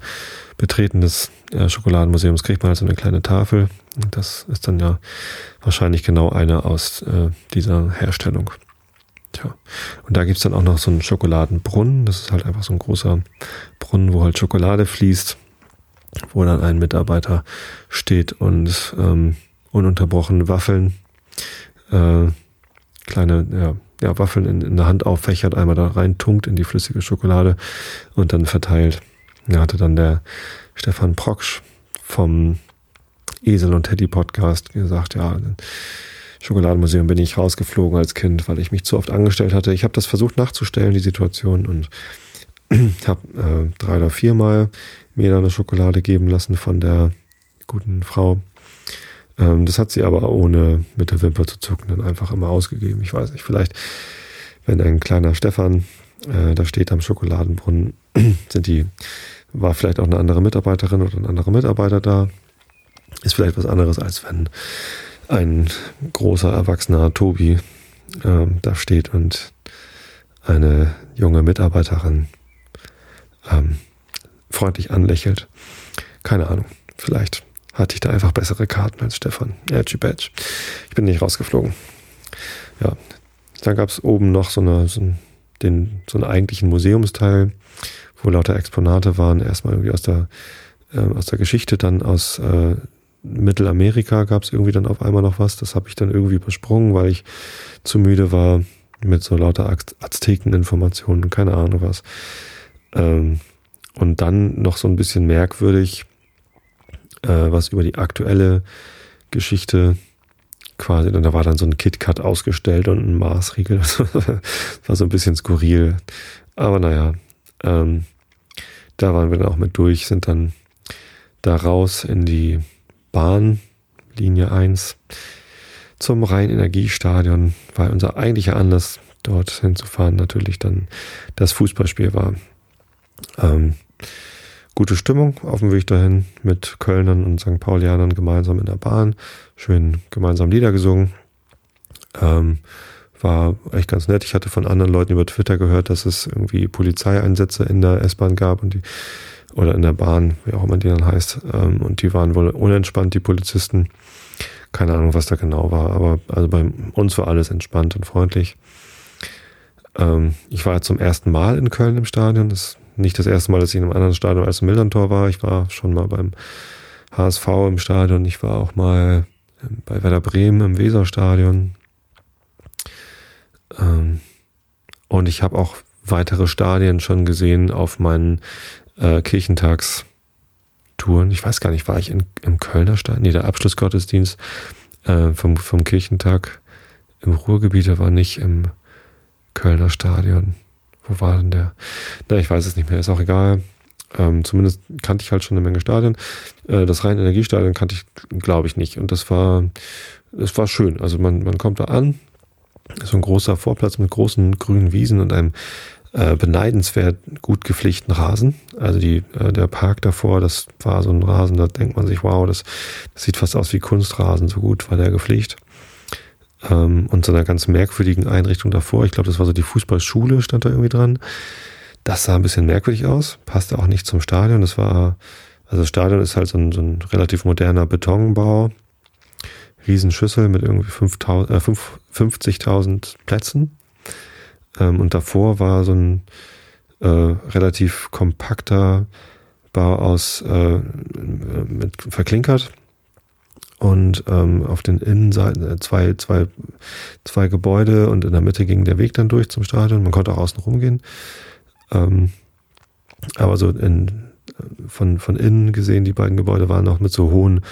Betreten des äh, Schokoladenmuseums kriegt man halt so eine kleine Tafel. Das ist dann ja wahrscheinlich genau eine aus äh, dieser Herstellung. Tja. Und da gibt's dann auch noch so einen Schokoladenbrunnen. Das ist halt einfach so ein großer Brunnen, wo halt Schokolade fließt, wo dann ein Mitarbeiter steht und ähm, ununterbrochen Waffeln äh, kleine ja, ja, Waffeln in, in der Hand auffächert, einmal da rein tunkt in die flüssige Schokolade und dann verteilt. Da hatte dann der Stefan Proksch vom Esel und Teddy Podcast gesagt, ja, Schokoladenmuseum bin ich rausgeflogen als Kind, weil ich mich zu oft angestellt hatte. Ich habe das versucht nachzustellen, die Situation, und habe äh, drei oder viermal mir da eine Schokolade geben lassen von der guten Frau. Ähm, das hat sie aber ohne mit der Wimper zu zucken dann einfach immer ausgegeben. Ich weiß nicht, vielleicht, wenn ein kleiner Stefan äh, da steht am Schokoladenbrunnen, sind die, war vielleicht auch eine andere Mitarbeiterin oder ein anderer Mitarbeiter da. Ist vielleicht was anderes, als wenn ein großer, erwachsener Tobi äh, da steht und eine junge Mitarbeiterin ähm, freundlich anlächelt. Keine Ahnung, vielleicht hatte ich da einfach bessere Karten als Stefan. Edgy Badge. Ich bin nicht rausgeflogen. Ja, dann gab es oben noch so, eine, so, einen, den, so einen eigentlichen Museumsteil, wo lauter Exponate waren. Erstmal irgendwie aus der, äh, aus der Geschichte, dann aus äh, Mittelamerika gab es irgendwie dann auf einmal noch was. Das habe ich dann irgendwie übersprungen, weil ich zu müde war mit so lauter Azteken-Informationen, keine Ahnung was. Ähm, und dann noch so ein bisschen merkwürdig äh, was über die aktuelle Geschichte quasi, und da war dann so ein KitKat ausgestellt und ein Maßriegel. Das war so ein bisschen skurril. Aber naja, ähm, da waren wir dann auch mit durch, sind dann da raus in die Bahn, Linie 1, zum Rhein-Energiestadion, weil unser eigentlicher Anlass, dort hinzufahren, natürlich dann das Fußballspiel war. Ähm, gute Stimmung auf dem Weg dahin mit Kölnern und St. Paulianern gemeinsam in der Bahn. Schön gemeinsam Lieder gesungen. Ähm, war echt ganz nett. Ich hatte von anderen Leuten über Twitter gehört, dass es irgendwie Polizeieinsätze in der S-Bahn gab und die oder in der Bahn, wie auch immer die dann heißt. Ähm, und die waren wohl unentspannt, die Polizisten. Keine Ahnung, was da genau war, aber also bei uns war alles entspannt und freundlich. Ähm, ich war zum ersten Mal in Köln im Stadion. Das nicht das erste Mal, dass ich in einem anderen Stadion als im Millantor war. Ich war schon mal beim HSV im Stadion. Ich war auch mal bei Werder Bremen im Weserstadion. Ähm, und ich habe auch weitere Stadien schon gesehen auf meinen äh, Kirchentagstouren. Ich weiß gar nicht, war ich in, im Kölner Stadion? Nee, der Abschlussgottesdienst äh, vom, vom Kirchentag im Ruhrgebiet, der war nicht im Kölner Stadion wo war denn der? Na, ich weiß es nicht mehr, ist auch egal. Ähm, zumindest kannte ich halt schon eine Menge Stadien. Äh, das rein Energiestadion kannte ich, glaube ich, nicht. Und das war, das war schön. Also man, man kommt da an, so ein großer Vorplatz mit großen grünen Wiesen und einem äh, beneidenswert gut gepflegten Rasen. Also die, äh, der Park davor, das war so ein Rasen, da denkt man sich, wow, das, das sieht fast aus wie Kunstrasen, so gut war der gepflegt ähm, und so einer ganz merkwürdigen Einrichtung davor. Ich glaube, das war so die Fußballschule, stand da irgendwie dran. Das sah ein bisschen merkwürdig aus, passte auch nicht zum Stadion. Das war, also das Stadion ist halt so ein, so ein relativ moderner Betonbau. Riesenschüssel mit irgendwie äh, 50.000 Plätzen. Ähm, und davor war so ein äh, relativ kompakter Bau aus äh, mit verklinkert und ähm, auf den Innenseiten äh, zwei, zwei, zwei Gebäude und in der Mitte ging der Weg dann durch zum Stadion. Man konnte auch außen rumgehen. Ähm, aber so in, von, von innen gesehen, die beiden Gebäude waren auch mit so hohen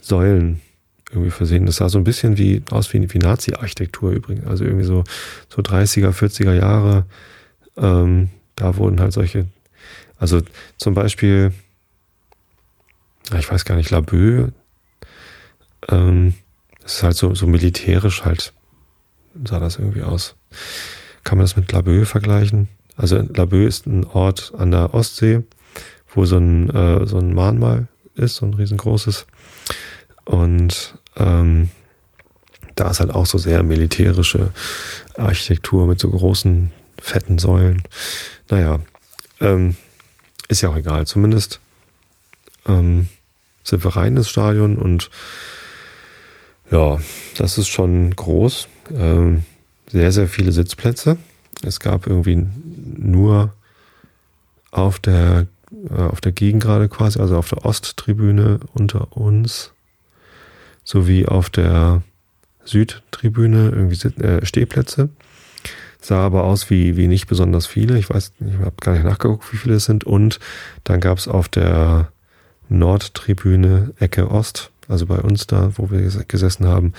Säulen irgendwie versehen. Das sah so ein bisschen wie aus wie, wie Nazi-Architektur übrigens. Also irgendwie so, so 30er, 40er Jahre. Ähm, da wurden halt solche, also zum Beispiel, ich weiß gar nicht, Laboe, ähm, ist halt so, so militärisch halt, sah das irgendwie aus. Kann man das mit Laboe vergleichen? Also Laboe ist ein Ort an der Ostsee, wo so ein, äh, so ein Mahnmal ist, so ein riesengroßes. Und ähm, da ist halt auch so sehr militärische Architektur mit so großen, fetten Säulen. Naja, ähm, ist ja auch egal. Zumindest ähm, sind wir rein ins Stadion und ja, das ist schon groß. Ähm, sehr, sehr viele Sitzplätze. Es gab irgendwie nur auf der, äh, auf der Gegengrade quasi, also auf der Osttribüne unter uns, sowie auf der Südtribüne irgendwie äh, Stehplätze. Sah aber aus wie, wie nicht besonders viele. Ich weiß, ich habe gar nicht nachgeguckt, wie viele es sind. Und dann gab es auf der Nordtribüne Ecke Ost, also bei uns da, wo wir gesessen haben,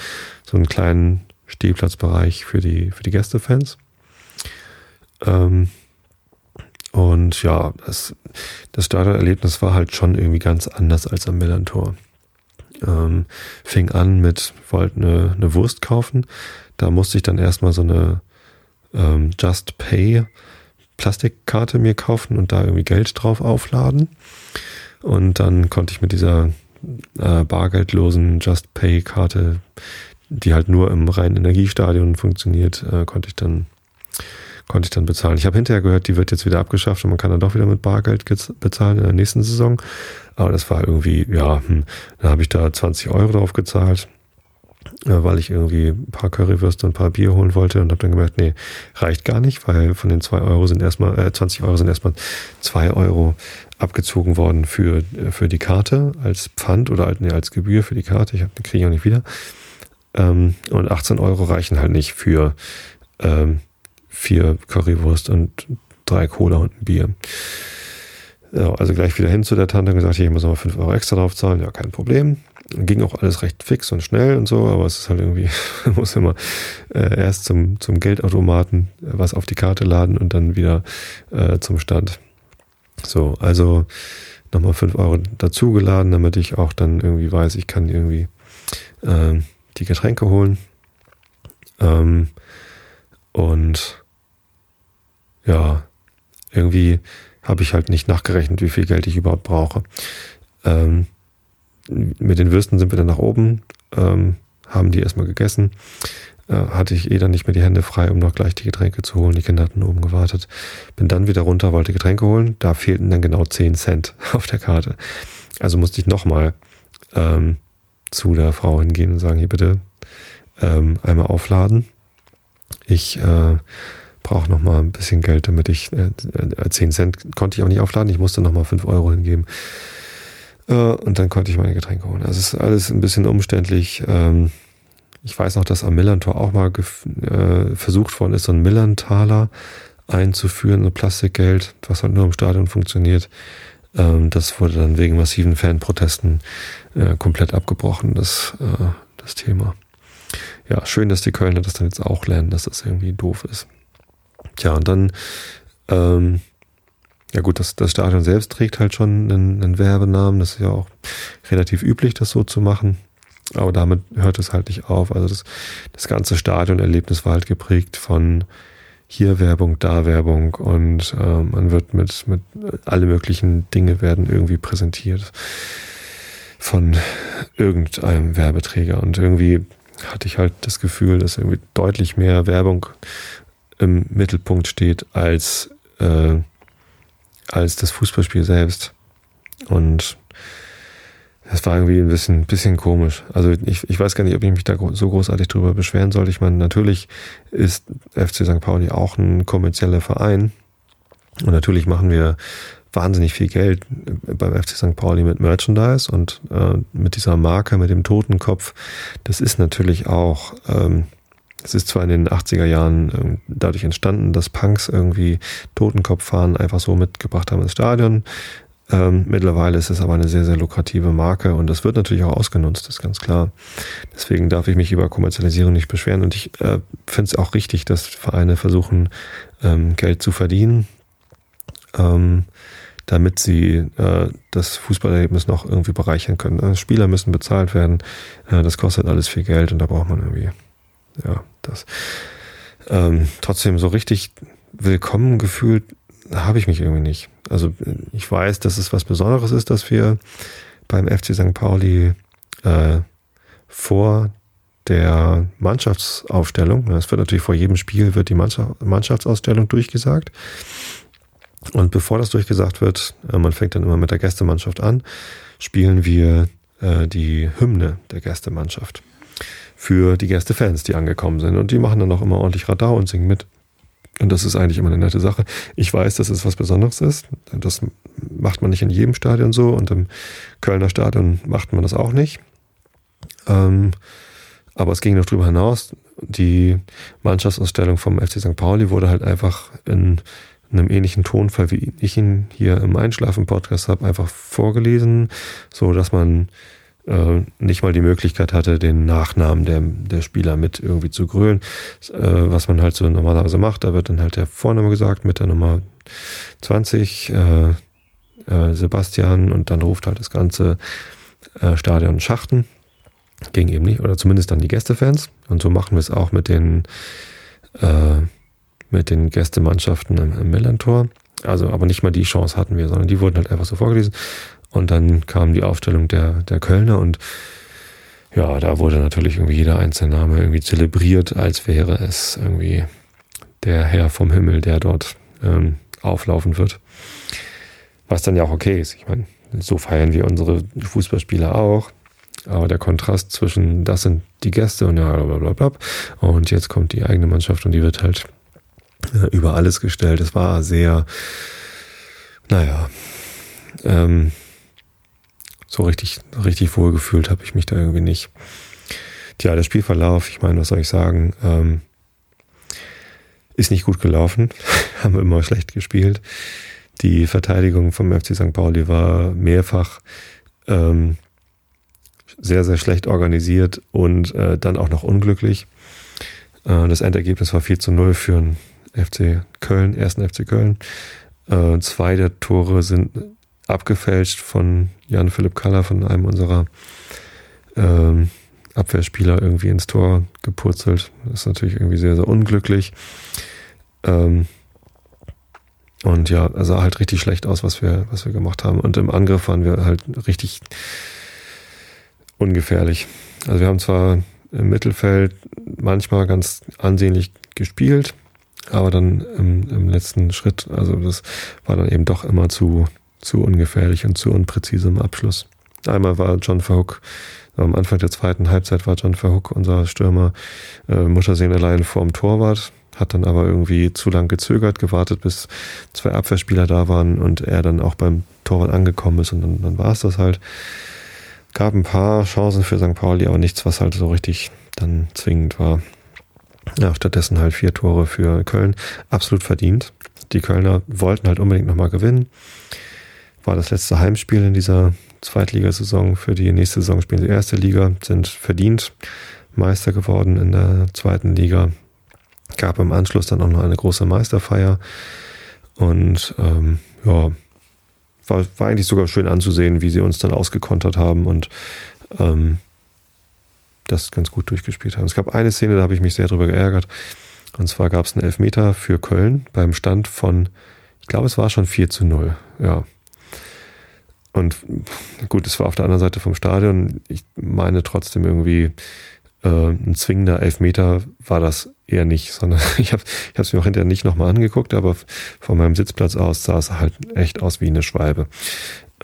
so einen kleinen Stehplatzbereich für die, für die Gästefans. Ähm, und ja, das, das Stadionerlebnis war halt schon irgendwie ganz anders als am Millantor. Ähm, fing an mit, wollte eine, eine Wurst kaufen. Da musste ich dann erstmal so eine ähm, Just Pay Plastikkarte mir kaufen und da irgendwie Geld drauf aufladen. Und dann konnte ich mit dieser äh, bargeldlosen Just Pay Karte, die halt nur im reinen Energiestadion funktioniert, äh, konnte ich dann konnte ich dann bezahlen. Ich habe hinterher gehört, die wird jetzt wieder abgeschafft und man kann dann doch wieder mit Bargeld bezahlen in der nächsten Saison. Aber das war irgendwie, ja, hm, da habe ich da 20 Euro drauf gezahlt, äh, weil ich irgendwie ein paar Currywürste und ein paar Bier holen wollte und habe dann gemerkt, nee, reicht gar nicht, weil von den zwei Euro sind erstmal, äh, 20 Euro sind erstmal zwei Euro abgezogen worden für, für die Karte als Pfand oder nee, als Gebühr für die Karte. Ich hab, kriege ich auch nicht wieder. Ähm, und 18 Euro reichen halt nicht für ähm, vier Currywurst und drei Cola und ein Bier. Ja, also gleich wieder hin zu der Tante und gesagt, hier, ich muss nochmal 5 Euro extra drauf zahlen. Ja, kein Problem. Ging auch alles recht fix und schnell und so, aber es ist halt irgendwie, muss immer äh, erst zum, zum Geldautomaten was auf die Karte laden und dann wieder äh, zum Stand. So, also nochmal 5 Euro dazugeladen, damit ich auch dann irgendwie weiß, ich kann irgendwie äh, die Getränke holen. Ähm, und ja, irgendwie habe ich halt nicht nachgerechnet, wie viel Geld ich überhaupt brauche. Ähm, mit den Würsten sind wir dann nach oben, ähm, haben die erstmal gegessen. Äh, hatte ich eh dann nicht mehr die Hände frei, um noch gleich die Getränke zu holen. Die Kinder hatten oben gewartet. Bin dann wieder runter, wollte Getränke holen. Da fehlten dann genau 10 Cent auf der Karte. Also musste ich nochmal ähm, zu der Frau hingehen und sagen, hier bitte ähm, einmal aufladen. Ich äh, brauche noch mal ein bisschen Geld, damit ich äh, 10 Cent konnte ich auch nicht aufladen. Ich musste noch mal 5 Euro hingeben. Äh, und dann konnte ich meine Getränke holen. Also ist alles ein bisschen umständlich. Ähm, ich weiß noch, dass am Millantor auch mal äh, versucht worden ist, so ein Millantaler einzuführen, so Plastikgeld, was halt nur im Stadion funktioniert. Ähm, das wurde dann wegen massiven Fanprotesten äh, komplett abgebrochen, das, äh, das Thema. Ja, schön, dass die Kölner das dann jetzt auch lernen, dass das irgendwie doof ist. Tja, und dann, ähm, ja gut, das, das Stadion selbst trägt halt schon einen, einen Werbenamen. Das ist ja auch relativ üblich, das so zu machen. Aber damit hört es halt nicht auf. Also das, das ganze Stadionerlebnis war halt geprägt von hier Werbung, da Werbung und äh, man wird mit, mit alle möglichen Dinge werden irgendwie präsentiert von irgendeinem Werbeträger. Und irgendwie hatte ich halt das Gefühl, dass irgendwie deutlich mehr Werbung im Mittelpunkt steht als, äh, als das Fußballspiel selbst. Und das war irgendwie ein bisschen, bisschen komisch. Also ich, ich weiß gar nicht, ob ich mich da so großartig drüber beschweren soll. Ich meine, natürlich ist FC St. Pauli auch ein kommerzieller Verein. Und natürlich machen wir wahnsinnig viel Geld beim FC St. Pauli mit Merchandise und äh, mit dieser Marke, mit dem Totenkopf. Das ist natürlich auch ähm, es ist zwar in den 80er Jahren ähm, dadurch entstanden, dass Punks irgendwie Totenkopffahren einfach so mitgebracht haben ins Stadion. Ähm, mittlerweile ist es aber eine sehr, sehr lukrative Marke und das wird natürlich auch ausgenutzt, ist ganz klar. Deswegen darf ich mich über Kommerzialisierung nicht beschweren und ich äh, finde es auch richtig, dass Vereine versuchen, ähm, Geld zu verdienen, ähm, damit sie äh, das Fußballerlebnis noch irgendwie bereichern können. Also Spieler müssen bezahlt werden, äh, das kostet alles viel Geld und da braucht man irgendwie ja, das. Ähm, trotzdem so richtig willkommen gefühlt habe ich mich irgendwie nicht. Also ich weiß, dass es was Besonderes ist, dass wir beim FC St. Pauli äh, vor der Mannschaftsaufstellung. Es wird natürlich vor jedem Spiel wird die Mannschaftsausstellung durchgesagt. Und bevor das durchgesagt wird, äh, man fängt dann immer mit der Gästemannschaft an, spielen wir äh, die Hymne der Gästemannschaft für die Gästefans, die angekommen sind. Und die machen dann auch immer ordentlich Radau und singen mit. Und das ist eigentlich immer eine nette Sache. Ich weiß, dass es was Besonderes ist. Das macht man nicht in jedem Stadion so und im Kölner Stadion macht man das auch nicht. Ähm, aber es ging noch drüber hinaus. Die Mannschaftsausstellung vom FC St. Pauli wurde halt einfach in einem ähnlichen Tonfall, wie ich ihn hier im Einschlafen-Podcast habe, einfach vorgelesen, so dass man äh, nicht mal die Möglichkeit hatte, den Nachnamen der, der Spieler mit irgendwie zu grölen, äh, was man halt so normalerweise macht. Da wird dann halt der Vorname gesagt mit der Nummer 20, äh, äh, Sebastian, und dann ruft halt das ganze äh, Stadion Schachten. Ging eben nicht, oder zumindest dann die Gästefans. Und so machen wir es auch mit den, äh, mit den Gästemannschaften im, im Millantor. Also, aber nicht mal die Chance hatten wir, sondern die wurden halt einfach so vorgelesen. Und dann kam die Aufstellung der, der Kölner und ja, da wurde natürlich irgendwie jeder einzelne Name irgendwie zelebriert, als wäre es irgendwie der Herr vom Himmel, der dort ähm, auflaufen wird. Was dann ja auch okay ist. Ich meine, so feiern wir unsere Fußballspieler auch. Aber der Kontrast zwischen, das sind die Gäste und ja, blablabla. Und jetzt kommt die eigene Mannschaft und die wird halt äh, über alles gestellt. Es war sehr, naja, ähm, so richtig, richtig wohlgefühlt habe ich mich da irgendwie nicht. Tja, der Spielverlauf, ich meine, was soll ich sagen, ähm, ist nicht gut gelaufen. Haben wir immer schlecht gespielt. Die Verteidigung vom FC St. Pauli war mehrfach ähm, sehr, sehr schlecht organisiert und äh, dann auch noch unglücklich. Äh, das Endergebnis war 4 zu 0 für den FC Köln, ersten FC Köln. Äh, zwei der Tore sind abgefälscht von Jan Philipp Kaller, von einem unserer ähm, Abwehrspieler irgendwie ins Tor gepurzelt. Das ist natürlich irgendwie sehr, sehr unglücklich. Ähm, und ja, er sah halt richtig schlecht aus, was wir, was wir gemacht haben. Und im Angriff waren wir halt richtig ungefährlich. Also wir haben zwar im Mittelfeld manchmal ganz ansehnlich gespielt, aber dann im, im letzten Schritt, also das war dann eben doch immer zu, zu ungefährlich und zu unpräzise im Abschluss. Einmal war John Verhook, am Anfang der zweiten Halbzeit war John Verhook, unser Stürmer, äh, Muttersehen allein vorm Torwart, hat dann aber irgendwie zu lang gezögert, gewartet, bis zwei Abwehrspieler da waren und er dann auch beim Torwart angekommen ist und dann, dann war es das halt. Gab ein paar Chancen für St. Pauli, aber nichts, was halt so richtig dann zwingend war. Ja, stattdessen halt vier Tore für Köln. Absolut verdient. Die Kölner wollten halt unbedingt nochmal gewinnen war das letzte Heimspiel in dieser Zweitligasaison. Für die nächste Saison spielen sie erste Liga, sind verdient Meister geworden in der zweiten Liga. Gab im Anschluss dann auch noch eine große Meisterfeier. Und ähm, ja, war, war eigentlich sogar schön anzusehen, wie sie uns dann ausgekontert haben und ähm, das ganz gut durchgespielt haben. Es gab eine Szene, da habe ich mich sehr drüber geärgert. Und zwar gab es einen Elfmeter für Köln beim Stand von, ich glaube, es war schon 4 zu 0. Ja, und gut, es war auf der anderen Seite vom Stadion. Ich meine trotzdem irgendwie, äh, ein zwingender Elfmeter war das eher nicht, sondern ich habe es mir auch hinterher nicht nochmal angeguckt, aber von meinem Sitzplatz aus sah es halt echt aus wie eine Schwalbe.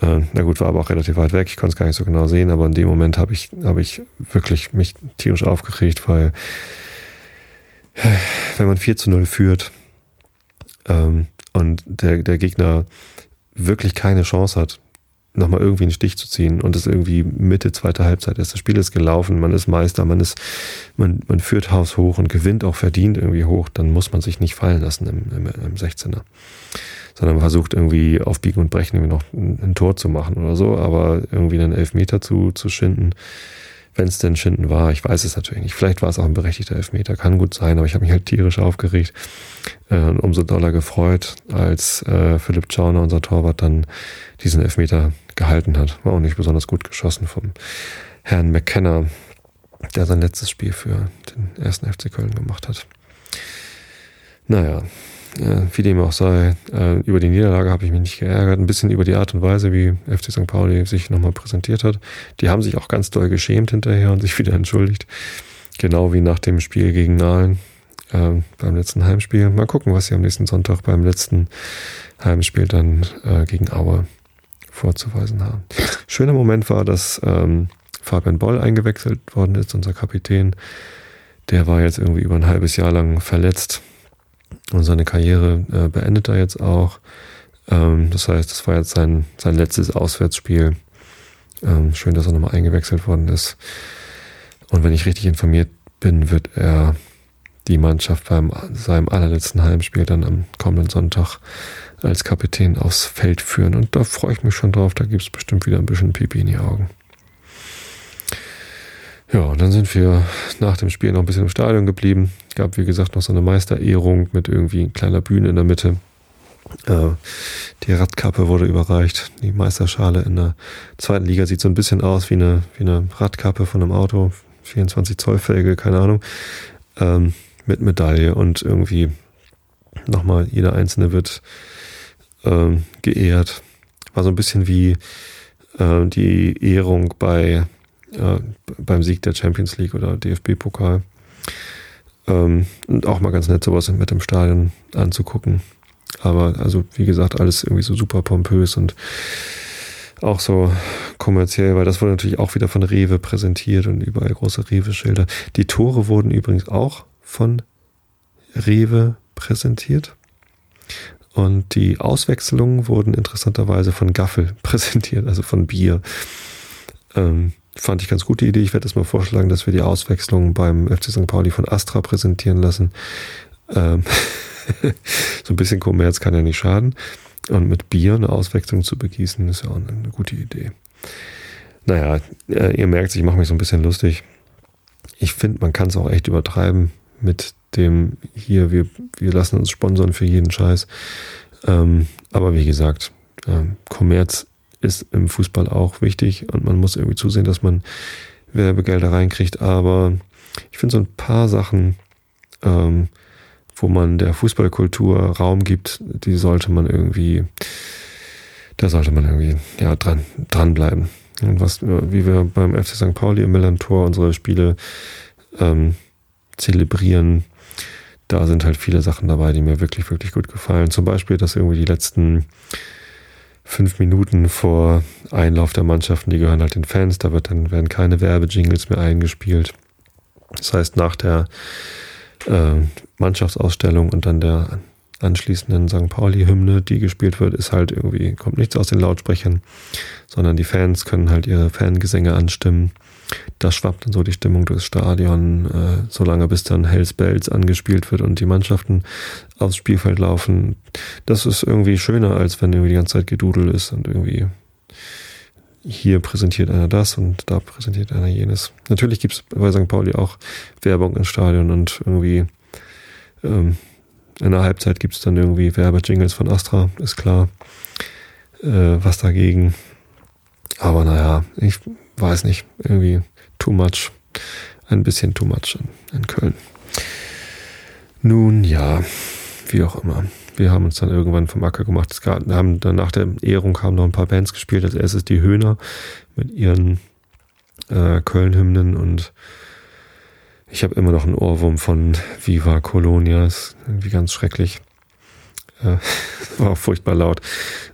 Äh, na gut, war aber auch relativ weit weg, ich konnte es gar nicht so genau sehen, aber in dem Moment habe ich, hab ich wirklich mich tierisch aufgeregt, weil wenn man 4 zu 0 führt ähm, und der, der Gegner wirklich keine Chance hat, nochmal irgendwie einen Stich zu ziehen und es irgendwie Mitte zweiter Halbzeit ist. Das Spiel ist gelaufen, man ist Meister, man ist, man, man führt Haus hoch und gewinnt auch verdient irgendwie hoch, dann muss man sich nicht fallen lassen im, im, im 16er. Sondern man versucht irgendwie auf Biegen und Brechen irgendwie noch ein, ein Tor zu machen oder so, aber irgendwie einen Elfmeter zu, zu schinden, wenn es denn Schinden war. Ich weiß es natürlich nicht. Vielleicht war es auch ein berechtigter Elfmeter, kann gut sein, aber ich habe mich halt tierisch aufgeregt äh, und umso doller gefreut, als äh, Philipp Schauner, unser Torwart, dann diesen Elfmeter gehalten hat. War auch nicht besonders gut geschossen vom Herrn McKenna, der sein letztes Spiel für den ersten FC Köln gemacht hat. Naja, wie dem auch sei, äh, über die Niederlage habe ich mich nicht geärgert. Ein bisschen über die Art und Weise, wie FC St. Pauli sich nochmal präsentiert hat. Die haben sich auch ganz doll geschämt hinterher und sich wieder entschuldigt. Genau wie nach dem Spiel gegen Nahlen äh, beim letzten Heimspiel. Mal gucken, was sie am nächsten Sonntag beim letzten Heimspiel dann äh, gegen Aue vorzuweisen haben. Schöner Moment war, dass ähm, Fabian Boll eingewechselt worden ist, unser Kapitän. Der war jetzt irgendwie über ein halbes Jahr lang verletzt und seine Karriere äh, beendet er jetzt auch. Ähm, das heißt, das war jetzt sein, sein letztes Auswärtsspiel. Ähm, schön, dass er nochmal eingewechselt worden ist. Und wenn ich richtig informiert bin, wird er die Mannschaft beim seinem allerletzten Heimspiel dann am kommenden Sonntag als Kapitän aufs Feld führen. Und da freue ich mich schon drauf. Da gibt es bestimmt wieder ein bisschen Pipi in die Augen. Ja, und dann sind wir nach dem Spiel noch ein bisschen im Stadion geblieben. Gab, wie gesagt, noch so eine Meisterehrung mit irgendwie kleiner Bühne in der Mitte. Äh, die Radkappe wurde überreicht. Die Meisterschale in der zweiten Liga sieht so ein bisschen aus wie eine, wie eine Radkappe von einem Auto. 24 Zoll Felge, keine Ahnung. Ähm, mit Medaille und irgendwie nochmal jeder Einzelne wird ähm, geehrt. War so ein bisschen wie äh, die Ehrung bei äh, beim Sieg der Champions League oder DFB-Pokal. Ähm, und auch mal ganz nett, sowas mit dem Stadion anzugucken. Aber also, wie gesagt, alles irgendwie so super pompös und auch so kommerziell, weil das wurde natürlich auch wieder von Rewe präsentiert und überall große Rewe-Schilder. Die Tore wurden übrigens auch von Rewe präsentiert. Und die Auswechslungen wurden interessanterweise von Gaffel präsentiert, also von Bier. Ähm, fand ich ganz gute Idee. Ich werde es mal vorschlagen, dass wir die Auswechslung beim FC St. Pauli von Astra präsentieren lassen. Ähm so ein bisschen Kommerz kann ja nicht schaden. Und mit Bier eine Auswechslung zu begießen, ist ja auch eine gute Idee. Naja, äh, ihr merkt, ich mache mich so ein bisschen lustig. Ich finde, man kann es auch echt übertreiben mit dem hier, wir, wir lassen uns sponsern für jeden Scheiß. Ähm, aber wie gesagt, ähm, Kommerz ist im Fußball auch wichtig und man muss irgendwie zusehen, dass man Werbegelder reinkriegt. Aber ich finde so ein paar Sachen, ähm, wo man der Fußballkultur Raum gibt, die sollte man irgendwie, da sollte man irgendwie ja dran dranbleiben. Und was, wie wir beim FC St. Pauli im Millantor unsere Spiele ähm, zelebrieren, da sind halt viele Sachen dabei, die mir wirklich, wirklich gut gefallen. Zum Beispiel, dass irgendwie die letzten fünf Minuten vor Einlauf der Mannschaften, die gehören halt den Fans, da wird dann werden keine Werbejingles mehr eingespielt. Das heißt, nach der äh, Mannschaftsausstellung und dann der anschließenden St. Pauli-Hymne, die gespielt wird, ist halt irgendwie, kommt nichts aus den Lautsprechern, sondern die Fans können halt ihre Fangesänge anstimmen. Da schwappt dann so die Stimmung durchs Stadion, äh, solange bis dann Hells Bells angespielt wird und die Mannschaften aufs Spielfeld laufen. Das ist irgendwie schöner, als wenn irgendwie die ganze Zeit gedudelt ist und irgendwie hier präsentiert einer das und da präsentiert einer jenes. Natürlich gibt es bei St. Pauli auch Werbung im Stadion und irgendwie ähm, in der Halbzeit gibt es dann irgendwie Werbejingles von Astra, ist klar. Äh, was dagegen. Aber naja, ich weiß nicht, irgendwie too much. Ein bisschen too much in, in Köln. Nun ja, wie auch immer. Wir haben uns dann irgendwann vom Acker gemacht. Es gab, haben dann nach der Ehrung haben noch ein paar Bands gespielt. Als erstes die Höhner mit ihren äh, Köln-Hymnen und ich habe immer noch einen Ohrwurm von Viva Colonia. Ist irgendwie ganz schrecklich. Äh, war auch furchtbar laut.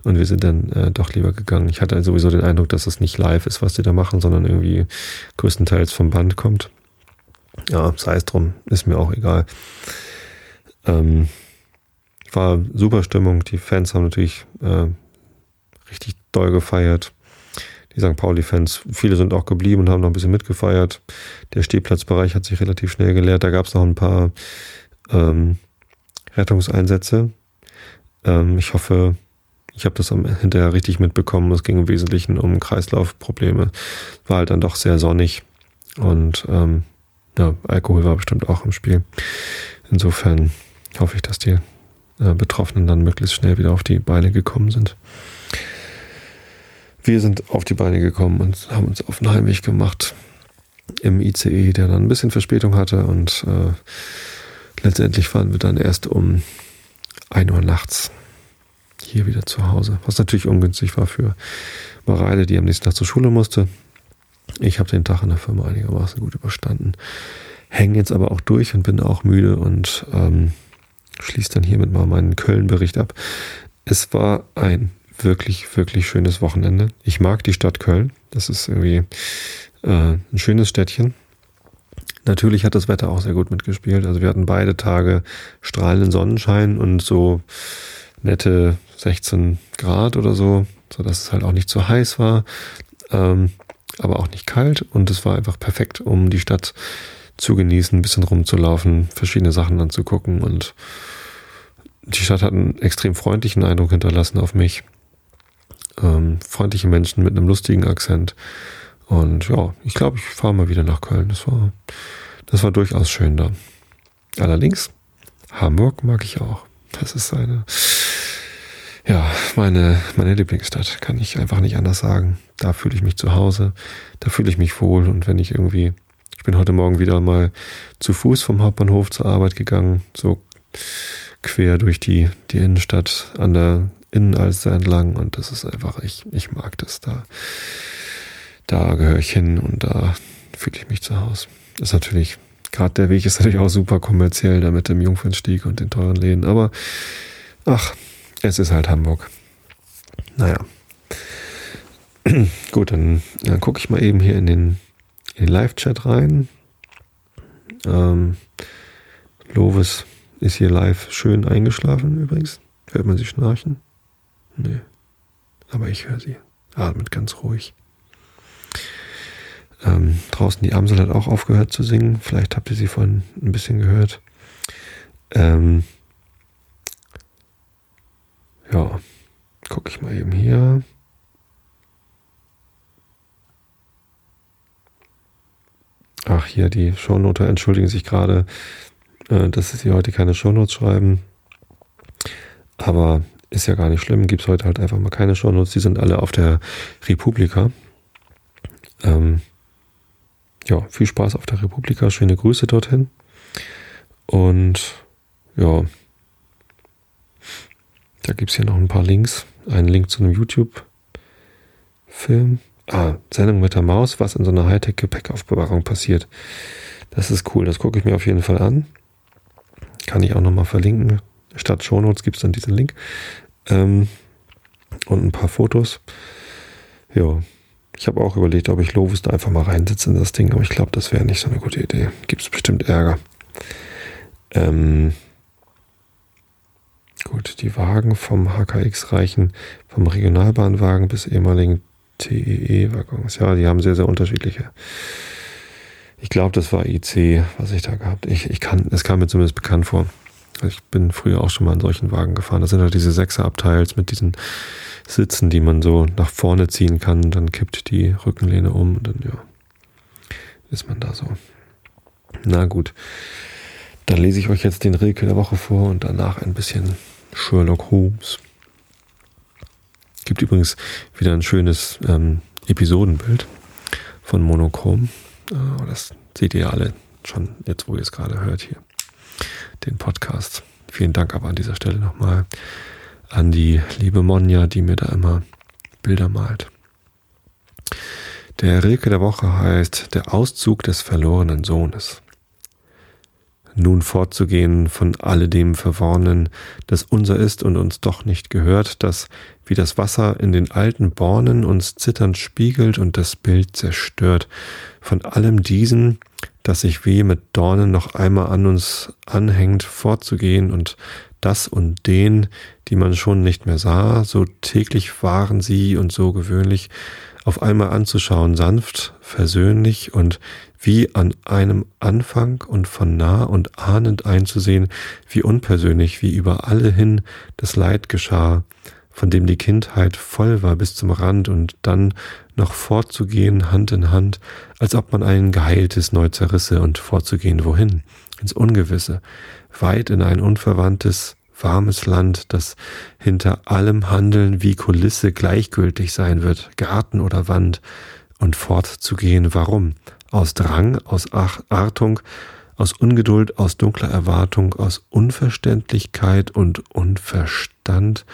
Und wir sind dann äh, doch lieber gegangen. Ich hatte sowieso den Eindruck, dass es nicht live ist, was die da machen, sondern irgendwie größtenteils vom Band kommt. Ja, sei es drum, ist mir auch egal. Ähm, war super Stimmung. Die Fans haben natürlich äh, richtig doll gefeiert die St. Pauli-Fans, viele sind auch geblieben und haben noch ein bisschen mitgefeiert. Der Stehplatzbereich hat sich relativ schnell geleert. Da gab es noch ein paar ähm, Rettungseinsätze. Ähm, ich hoffe, ich habe das hinterher richtig mitbekommen. Es ging im Wesentlichen um Kreislaufprobleme. War halt dann doch sehr sonnig und ähm, ja, Alkohol war bestimmt auch im Spiel. Insofern hoffe ich, dass die äh, Betroffenen dann möglichst schnell wieder auf die Beine gekommen sind. Wir sind auf die Beine gekommen und haben uns auf den Heimweg gemacht im ICE, der dann ein bisschen Verspätung hatte und äh, letztendlich waren wir dann erst um 1 Uhr nachts hier wieder zu Hause, was natürlich ungünstig war für Mareile, die am nächsten Tag zur Schule musste. Ich habe den Tag in der Firma einigermaßen gut überstanden. hänge jetzt aber auch durch und bin auch müde und ähm, schließe dann hiermit mal meinen Köln-Bericht ab. Es war ein wirklich, wirklich schönes Wochenende. Ich mag die Stadt Köln. Das ist irgendwie äh, ein schönes Städtchen. Natürlich hat das Wetter auch sehr gut mitgespielt. Also wir hatten beide Tage strahlenden Sonnenschein und so nette 16 Grad oder so, so dass es halt auch nicht zu heiß war, ähm, aber auch nicht kalt und es war einfach perfekt, um die Stadt zu genießen, ein bisschen rumzulaufen, verschiedene Sachen anzugucken und die Stadt hat einen extrem freundlichen Eindruck hinterlassen auf mich. Ähm, freundliche Menschen mit einem lustigen Akzent. Und ja, ich glaube, ich fahre mal wieder nach Köln. Das war, das war durchaus schön da. Allerdings, Hamburg mag ich auch. Das ist eine, ja, meine, meine Lieblingsstadt. Kann ich einfach nicht anders sagen. Da fühle ich mich zu Hause. Da fühle ich mich wohl. Und wenn ich irgendwie, bin heute Morgen wieder mal zu Fuß vom Hauptbahnhof zur Arbeit gegangen. So quer durch die, die Innenstadt an der Innenalster entlang und das ist einfach, ich, ich mag das da. Da gehöre ich hin und da fühle ich mich zu Hause. Ist natürlich, gerade der Weg ist natürlich auch super kommerziell, da mit dem Jungfernstieg und den teuren Läden, aber ach, es ist halt Hamburg. Naja. Gut, dann, dann gucke ich mal eben hier in den, in den Live-Chat rein. Ähm, Lovis ist hier live schön eingeschlafen übrigens. Hört man sie schnarchen? Nee. Aber ich höre sie. Atmet ganz ruhig. Ähm, draußen die Amsel hat auch aufgehört zu singen. Vielleicht habt ihr sie vorhin ein bisschen gehört. Ähm, ja, gucke ich mal eben hier. Ach, hier, die Shownoter entschuldigen sich gerade äh, dass sie heute keine Shownotes schreiben. Aber ist ja gar nicht schlimm. Gibt es heute halt einfach mal keine Shownotes. Die sind alle auf der Republika. Ähm, ja, viel Spaß auf der Republika. Schöne Grüße dorthin. Und ja, da gibt es hier noch ein paar Links. Einen Link zu einem YouTube-Film. Ah, Sendung mit der Maus, was in so einer Hightech-Gepäckaufbewahrung passiert. Das ist cool, das gucke ich mir auf jeden Fall an. Kann ich auch nochmal verlinken. Statt Shownotes gibt es dann diesen Link. Ähm, und ein paar Fotos. Ja, ich habe auch überlegt, ob ich Lovis da einfach mal reinsetze in das Ding, aber ich glaube, das wäre nicht so eine gute Idee. Gibt es bestimmt Ärger. Ähm, gut, die Wagen vom HKX reichen vom Regionalbahnwagen bis ehemaligen TEE-Waggons. Ja, die haben sehr, sehr unterschiedliche ich glaube, das war IC, was ich da gehabt. Ich, ich es kam mir zumindest bekannt vor. Ich bin früher auch schon mal in solchen Wagen gefahren. Das sind halt diese Sechserabteils mit diesen Sitzen, die man so nach vorne ziehen kann. Dann kippt die Rückenlehne um und dann, ja, ist man da so. Na gut. Dann lese ich euch jetzt den Rilke der Woche vor und danach ein bisschen Sherlock Holmes. Gibt übrigens wieder ein schönes ähm, Episodenbild von Monochrom. Oh, das seht ihr alle schon jetzt, wo ihr es gerade hört hier, den Podcast. Vielen Dank aber an dieser Stelle nochmal an die liebe Monja, die mir da immer Bilder malt. Der Rilke der Woche heißt Der Auszug des verlorenen Sohnes nun fortzugehen von alledem Verworrenen, das unser ist und uns doch nicht gehört, das wie das Wasser in den alten Bornen uns zitternd spiegelt und das Bild zerstört, von allem diesen, das sich weh mit Dornen noch einmal an uns anhängt, fortzugehen und das und den, die man schon nicht mehr sah, so täglich waren sie und so gewöhnlich, auf einmal anzuschauen, sanft, versöhnlich und wie an einem Anfang und von nah und ahnend einzusehen, wie unpersönlich, wie über alle hin das Leid geschah, von dem die Kindheit voll war bis zum Rand und dann noch fortzugehen Hand in Hand, als ob man ein geheiltes neu zerrisse und fortzugehen wohin? Ins Ungewisse, weit in ein unverwandtes, warmes Land, das hinter allem Handeln wie Kulisse gleichgültig sein wird, Garten oder Wand, und fortzugehen, warum? Aus Drang, aus Artung, aus Ungeduld, aus dunkler Erwartung, aus Unverständlichkeit und Unverstand,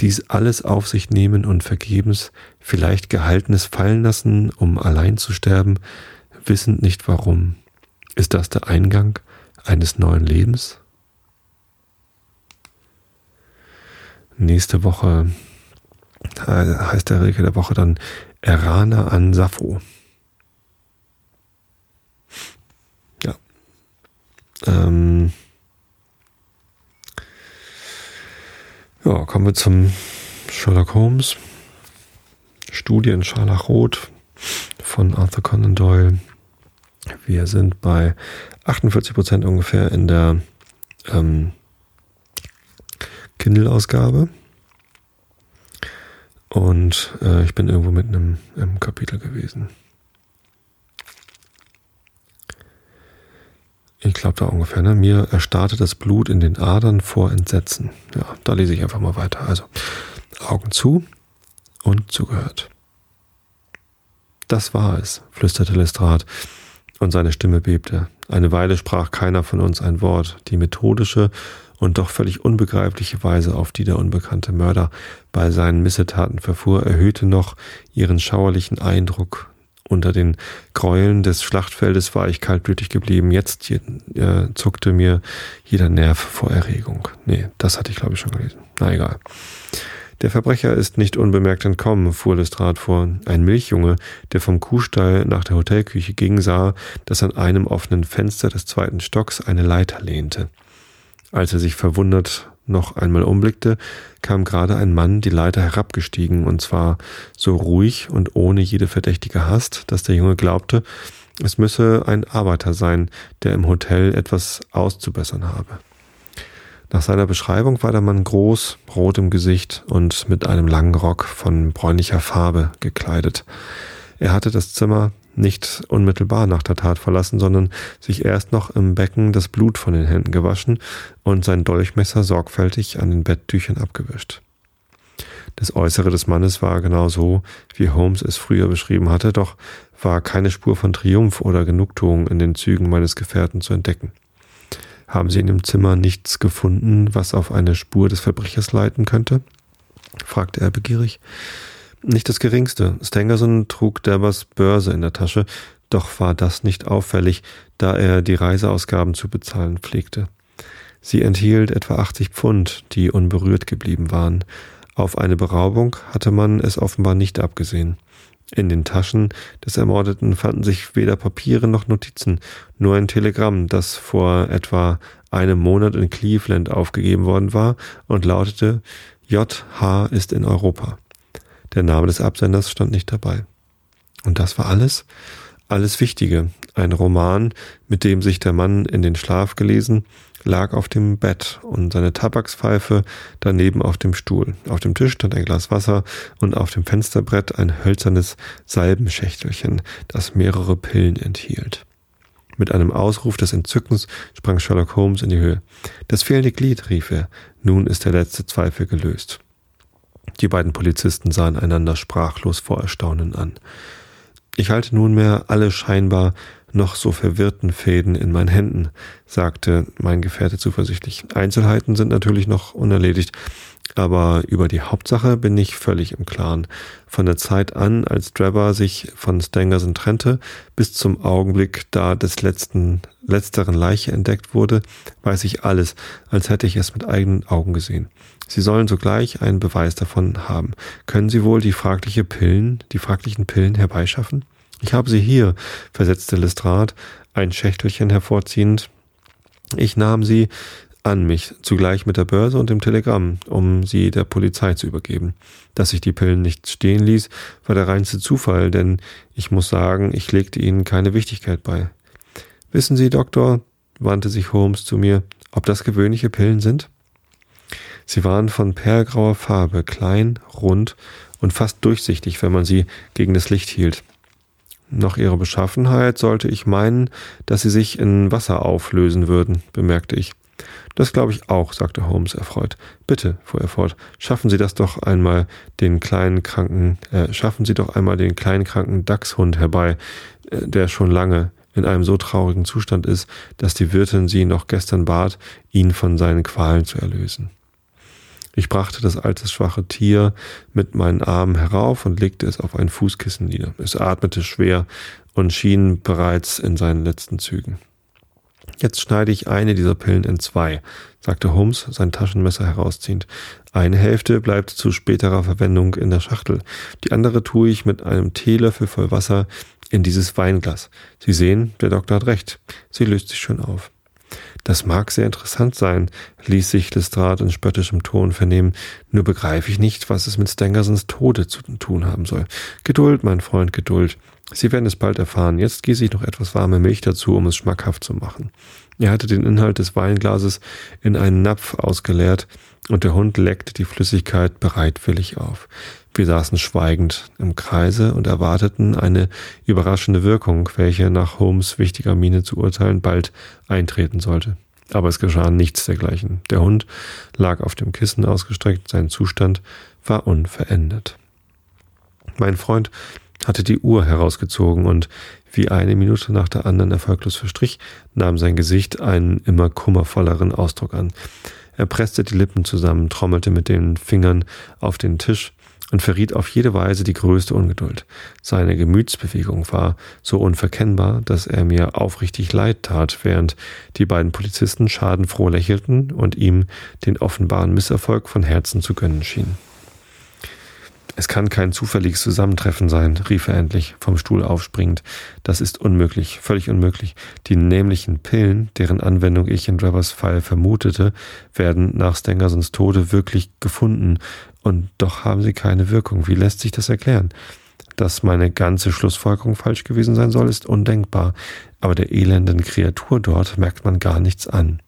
dies alles auf sich nehmen und vergebens, vielleicht Gehaltenes fallen lassen, um allein zu sterben, wissend nicht warum. Ist das der Eingang eines neuen Lebens? Nächste Woche äh, heißt der Rilke der Woche dann Erana an Sappho. Ähm ja, kommen wir zum Sherlock Holmes. Studie in Scharlachrot von Arthur Conan Doyle. Wir sind bei 48 Prozent ungefähr in der ähm, Kindle-Ausgabe. Und äh, ich bin irgendwo mitten im, im Kapitel gewesen. Ich glaube da ungefähr, ne? Mir erstarrte das Blut in den Adern vor Entsetzen. Ja, da lese ich einfach mal weiter. Also, Augen zu und zugehört. Das war es, flüsterte Lestrade, und seine Stimme bebte. Eine Weile sprach keiner von uns ein Wort. Die methodische und doch völlig unbegreifliche Weise, auf die der unbekannte Mörder bei seinen Missetaten verfuhr, erhöhte noch ihren schauerlichen Eindruck. Unter den Gräueln des Schlachtfeldes war ich kaltblütig geblieben. Jetzt äh, zuckte mir jeder Nerv vor Erregung. Nee, das hatte ich glaube ich schon gelesen. Na egal. Der Verbrecher ist nicht unbemerkt entkommen, fuhr Lestrade vor. Ein Milchjunge, der vom Kuhstall nach der Hotelküche ging, sah, dass an einem offenen Fenster des zweiten Stocks eine Leiter lehnte. Als er sich verwundert noch einmal umblickte, kam gerade ein Mann die Leiter herabgestiegen, und zwar so ruhig und ohne jede verdächtige Hast, dass der Junge glaubte, es müsse ein Arbeiter sein, der im Hotel etwas auszubessern habe. Nach seiner Beschreibung war der Mann groß, rot im Gesicht und mit einem langen Rock von bräunlicher Farbe gekleidet. Er hatte das Zimmer nicht unmittelbar nach der Tat verlassen, sondern sich erst noch im Becken das Blut von den Händen gewaschen und sein Dolchmesser sorgfältig an den Betttüchern abgewischt. Das Äußere des Mannes war genau so, wie Holmes es früher beschrieben hatte, doch war keine Spur von Triumph oder Genugtuung in den Zügen meines Gefährten zu entdecken. Haben Sie in dem Zimmer nichts gefunden, was auf eine Spur des Verbrechers leiten könnte? fragte er begierig. Nicht das geringste. Stangerson trug Derbers Börse in der Tasche, doch war das nicht auffällig, da er die Reiseausgaben zu bezahlen pflegte. Sie enthielt etwa 80 Pfund, die unberührt geblieben waren. Auf eine Beraubung hatte man es offenbar nicht abgesehen. In den Taschen des Ermordeten fanden sich weder Papiere noch Notizen, nur ein Telegramm, das vor etwa einem Monat in Cleveland aufgegeben worden war und lautete JH ist in Europa. Der Name des Absenders stand nicht dabei. Und das war alles? Alles Wichtige. Ein Roman, mit dem sich der Mann in den Schlaf gelesen, lag auf dem Bett und seine Tabakspfeife daneben auf dem Stuhl. Auf dem Tisch stand ein Glas Wasser und auf dem Fensterbrett ein hölzernes Salbenschächtelchen, das mehrere Pillen enthielt. Mit einem Ausruf des Entzückens sprang Sherlock Holmes in die Höhe. Das fehlende Glied, rief er. Nun ist der letzte Zweifel gelöst. Die beiden Polizisten sahen einander sprachlos vor Erstaunen an. Ich halte nunmehr alle scheinbar noch so verwirrten Fäden in meinen Händen, sagte mein Gefährte zuversichtlich. Einzelheiten sind natürlich noch unerledigt, aber über die Hauptsache bin ich völlig im Klaren. Von der Zeit an, als Drebber sich von Stangerson trennte, bis zum Augenblick, da des letzten, letzteren Leiche entdeckt wurde, weiß ich alles, als hätte ich es mit eigenen Augen gesehen. Sie sollen sogleich einen Beweis davon haben. Können Sie wohl die fragliche Pillen, die fraglichen Pillen herbeischaffen? Ich habe sie hier, versetzte Lestrade, ein Schächtelchen hervorziehend. Ich nahm sie an mich, zugleich mit der Börse und dem Telegramm, um sie der Polizei zu übergeben. Dass ich die Pillen nicht stehen ließ, war der reinste Zufall, denn ich muss sagen, ich legte ihnen keine Wichtigkeit bei. Wissen Sie, Doktor, wandte sich Holmes zu mir, ob das gewöhnliche Pillen sind? Sie waren von perlgrauer Farbe, klein, rund und fast durchsichtig, wenn man sie gegen das Licht hielt. Nach ihrer Beschaffenheit sollte ich meinen, dass sie sich in Wasser auflösen würden, bemerkte ich. Das glaube ich auch, sagte Holmes erfreut. Bitte, fuhr er fort, schaffen Sie das doch einmal den kleinen kranken, äh, schaffen Sie doch einmal den kleinen kranken Dachshund herbei, äh, der schon lange in einem so traurigen Zustand ist, dass die Wirtin sie noch gestern bat, ihn von seinen Qualen zu erlösen. Ich brachte das alte schwache Tier mit meinen Armen herauf und legte es auf ein Fußkissen nieder. Es atmete schwer und schien bereits in seinen letzten Zügen. Jetzt schneide ich eine dieser Pillen in zwei, sagte Holmes, sein Taschenmesser herausziehend. Eine Hälfte bleibt zu späterer Verwendung in der Schachtel. Die andere tue ich mit einem Teelöffel voll Wasser in dieses Weinglas. Sie sehen, der Doktor hat recht. Sie löst sich schön auf. Das mag sehr interessant sein, ließ sich Lestrade in spöttischem Ton vernehmen, nur begreife ich nicht, was es mit Stangersons Tode zu tun haben soll. Geduld, mein Freund, Geduld. Sie werden es bald erfahren. Jetzt gieße ich noch etwas warme Milch dazu, um es schmackhaft zu machen. Er hatte den Inhalt des Weinglases in einen Napf ausgeleert, und der Hund leckte die Flüssigkeit bereitwillig auf. Wir saßen schweigend im Kreise und erwarteten eine überraschende Wirkung, welche nach Holmes wichtiger Miene zu urteilen bald eintreten sollte. Aber es geschah nichts dergleichen. Der Hund lag auf dem Kissen ausgestreckt, sein Zustand war unverändert. Mein Freund hatte die Uhr herausgezogen und wie eine Minute nach der anderen erfolglos verstrich, nahm sein Gesicht einen immer kummervolleren Ausdruck an. Er presste die Lippen zusammen, trommelte mit den Fingern auf den Tisch und verriet auf jede Weise die größte Ungeduld. Seine Gemütsbewegung war so unverkennbar, dass er mir aufrichtig leid tat, während die beiden Polizisten schadenfroh lächelten und ihm den offenbaren Misserfolg von Herzen zu gönnen schienen. Es kann kein zufälliges Zusammentreffen sein, rief er endlich, vom Stuhl aufspringend. Das ist unmöglich, völlig unmöglich. Die nämlichen Pillen, deren Anwendung ich in Drivers Fall vermutete, werden nach Stengersons Tode wirklich gefunden, und doch haben sie keine Wirkung. Wie lässt sich das erklären? Dass meine ganze Schlussfolgerung falsch gewesen sein soll, ist undenkbar, aber der elenden Kreatur dort merkt man gar nichts an.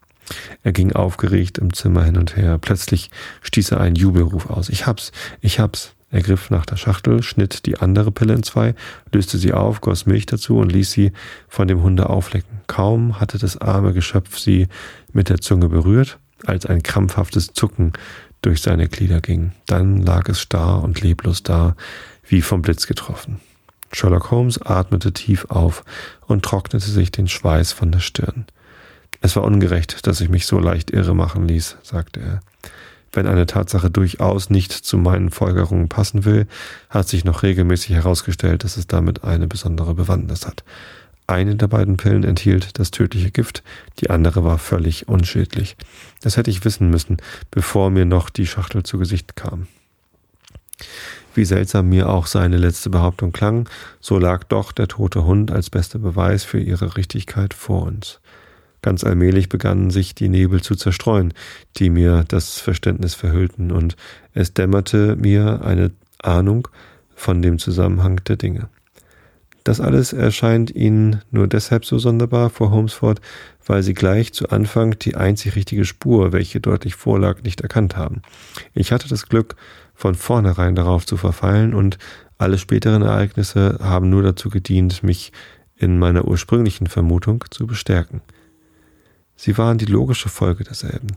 Er ging aufgeregt im Zimmer hin und her. Plötzlich stieß er einen Jubelruf aus. Ich hab's, ich hab's. Er griff nach der Schachtel, schnitt die andere Pille in zwei, löste sie auf, goss Milch dazu und ließ sie von dem Hunde auflecken. Kaum hatte das arme Geschöpf sie mit der Zunge berührt, als ein krampfhaftes Zucken durch seine Glieder ging. Dann lag es starr und leblos da, wie vom Blitz getroffen. Sherlock Holmes atmete tief auf und trocknete sich den Schweiß von der Stirn. Es war ungerecht, dass ich mich so leicht irre machen ließ, sagte er. Wenn eine Tatsache durchaus nicht zu meinen Folgerungen passen will, hat sich noch regelmäßig herausgestellt, dass es damit eine besondere Bewandtnis hat. Eine der beiden Pillen enthielt das tödliche Gift, die andere war völlig unschädlich. Das hätte ich wissen müssen, bevor mir noch die Schachtel zu Gesicht kam. Wie seltsam mir auch seine letzte Behauptung klang, so lag doch der tote Hund als bester Beweis für ihre Richtigkeit vor uns. Ganz allmählich begannen sich die Nebel zu zerstreuen, die mir das Verständnis verhüllten, und es dämmerte mir eine Ahnung von dem Zusammenhang der Dinge. Das alles erscheint Ihnen nur deshalb so sonderbar, fuhr Holmes fort, weil Sie gleich zu Anfang die einzig richtige Spur, welche deutlich vorlag, nicht erkannt haben. Ich hatte das Glück, von vornherein darauf zu verfallen, und alle späteren Ereignisse haben nur dazu gedient, mich in meiner ursprünglichen Vermutung zu bestärken. Sie waren die logische Folge derselben.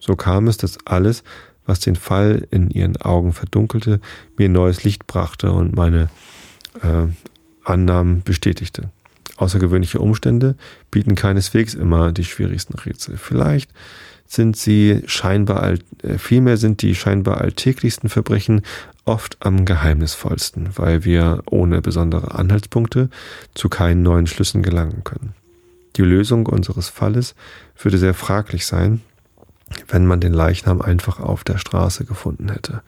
So kam es, dass alles, was den Fall in ihren Augen verdunkelte, mir neues Licht brachte und meine äh, Annahmen bestätigte. Außergewöhnliche Umstände bieten keineswegs immer die schwierigsten Rätsel. Vielleicht sind sie scheinbar, äh, vielmehr sind die scheinbar alltäglichsten Verbrechen oft am geheimnisvollsten, weil wir ohne besondere Anhaltspunkte zu keinen neuen Schlüssen gelangen können. Die Lösung unseres Falles würde sehr fraglich sein, wenn man den Leichnam einfach auf der Straße gefunden hätte.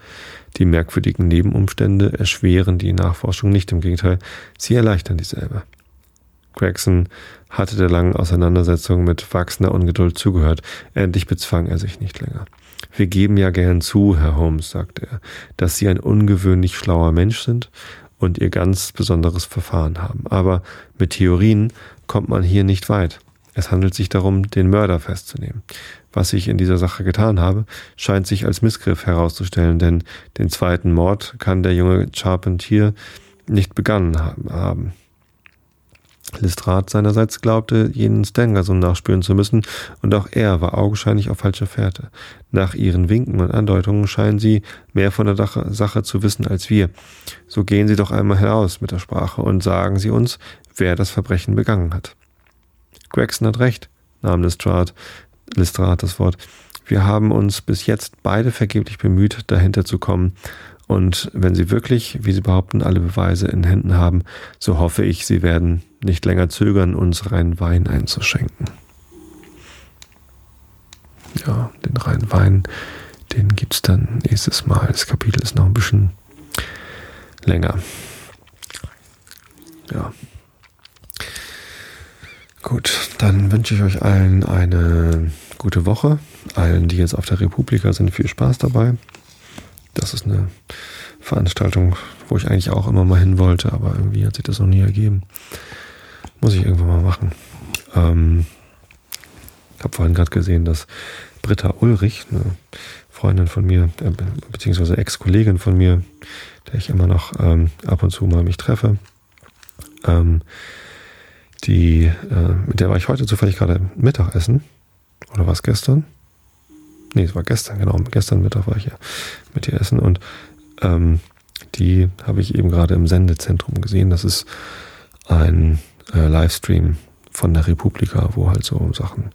Die merkwürdigen Nebenumstände erschweren die Nachforschung nicht, im Gegenteil, sie erleichtern dieselbe. Gregson hatte der langen Auseinandersetzung mit wachsender Ungeduld zugehört. Endlich bezwang er sich nicht länger. Wir geben ja gern zu, Herr Holmes, sagte er, dass Sie ein ungewöhnlich schlauer Mensch sind und Ihr ganz besonderes Verfahren haben. Aber mit Theorien kommt man hier nicht weit. Es handelt sich darum, den Mörder festzunehmen. Was ich in dieser Sache getan habe, scheint sich als Missgriff herauszustellen, denn den zweiten Mord kann der junge Charpentier nicht begangen haben. Lestrade seinerseits glaubte, jenen Stangerson nachspüren zu müssen, und auch er war augenscheinlich auf falscher Fährte. Nach ihren Winken und Andeutungen scheinen sie mehr von der Sache zu wissen als wir. So gehen Sie doch einmal heraus mit der Sprache und sagen Sie uns, wer das Verbrechen begangen hat. Gregson hat recht, nahm Lestrade, Lestrade das Wort. Wir haben uns bis jetzt beide vergeblich bemüht, dahinter zu kommen, und wenn Sie wirklich, wie Sie behaupten, alle Beweise in Händen haben, so hoffe ich, Sie werden nicht länger zögern, uns rein Wein einzuschenken. ja, den Rhein-Wein, den gibt es dann nächstes Mal. Das Kapitel ist noch ein bisschen länger. Ja. Gut, dann wünsche ich euch allen eine gute Woche. Allen, die jetzt auf der Republika sind, viel Spaß dabei. Das ist eine Veranstaltung, wo ich eigentlich auch immer mal hin wollte, aber irgendwie hat sich das noch nie ergeben. Muss ich irgendwann mal machen. Ähm, ich habe vorhin gerade gesehen, dass Britta Ulrich, eine Freundin von mir, äh, beziehungsweise Ex-Kollegin von mir, der ich immer noch ähm, ab und zu mal mich treffe, ähm, die, äh, mit der war ich heute zufällig gerade Mittagessen. Oder war es gestern? Nee, es war gestern, genau. Gestern Mittag war ich ja mit ihr essen und ähm, die habe ich eben gerade im Sendezentrum gesehen. Das ist ein äh, Livestream von der Republika, wo halt so Sachen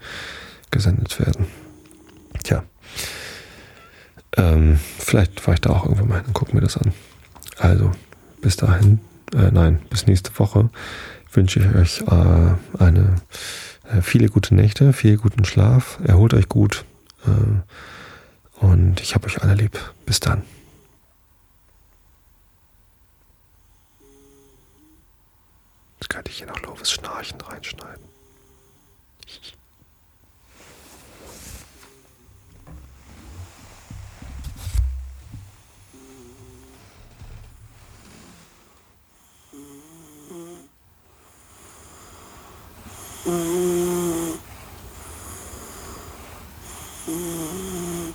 gesendet werden. Tja. Ähm, vielleicht fahre ich da auch irgendwann mal hin und gucke mir das an. Also, bis dahin, äh, nein, bis nächste Woche wünsche ich euch äh, eine äh, viele gute Nächte, viel guten Schlaf, erholt euch gut und ich habe euch alle lieb. Bis dann. Jetzt könnte ich hier noch Lovis Schnarchen reinschneiden. Mm-hmm.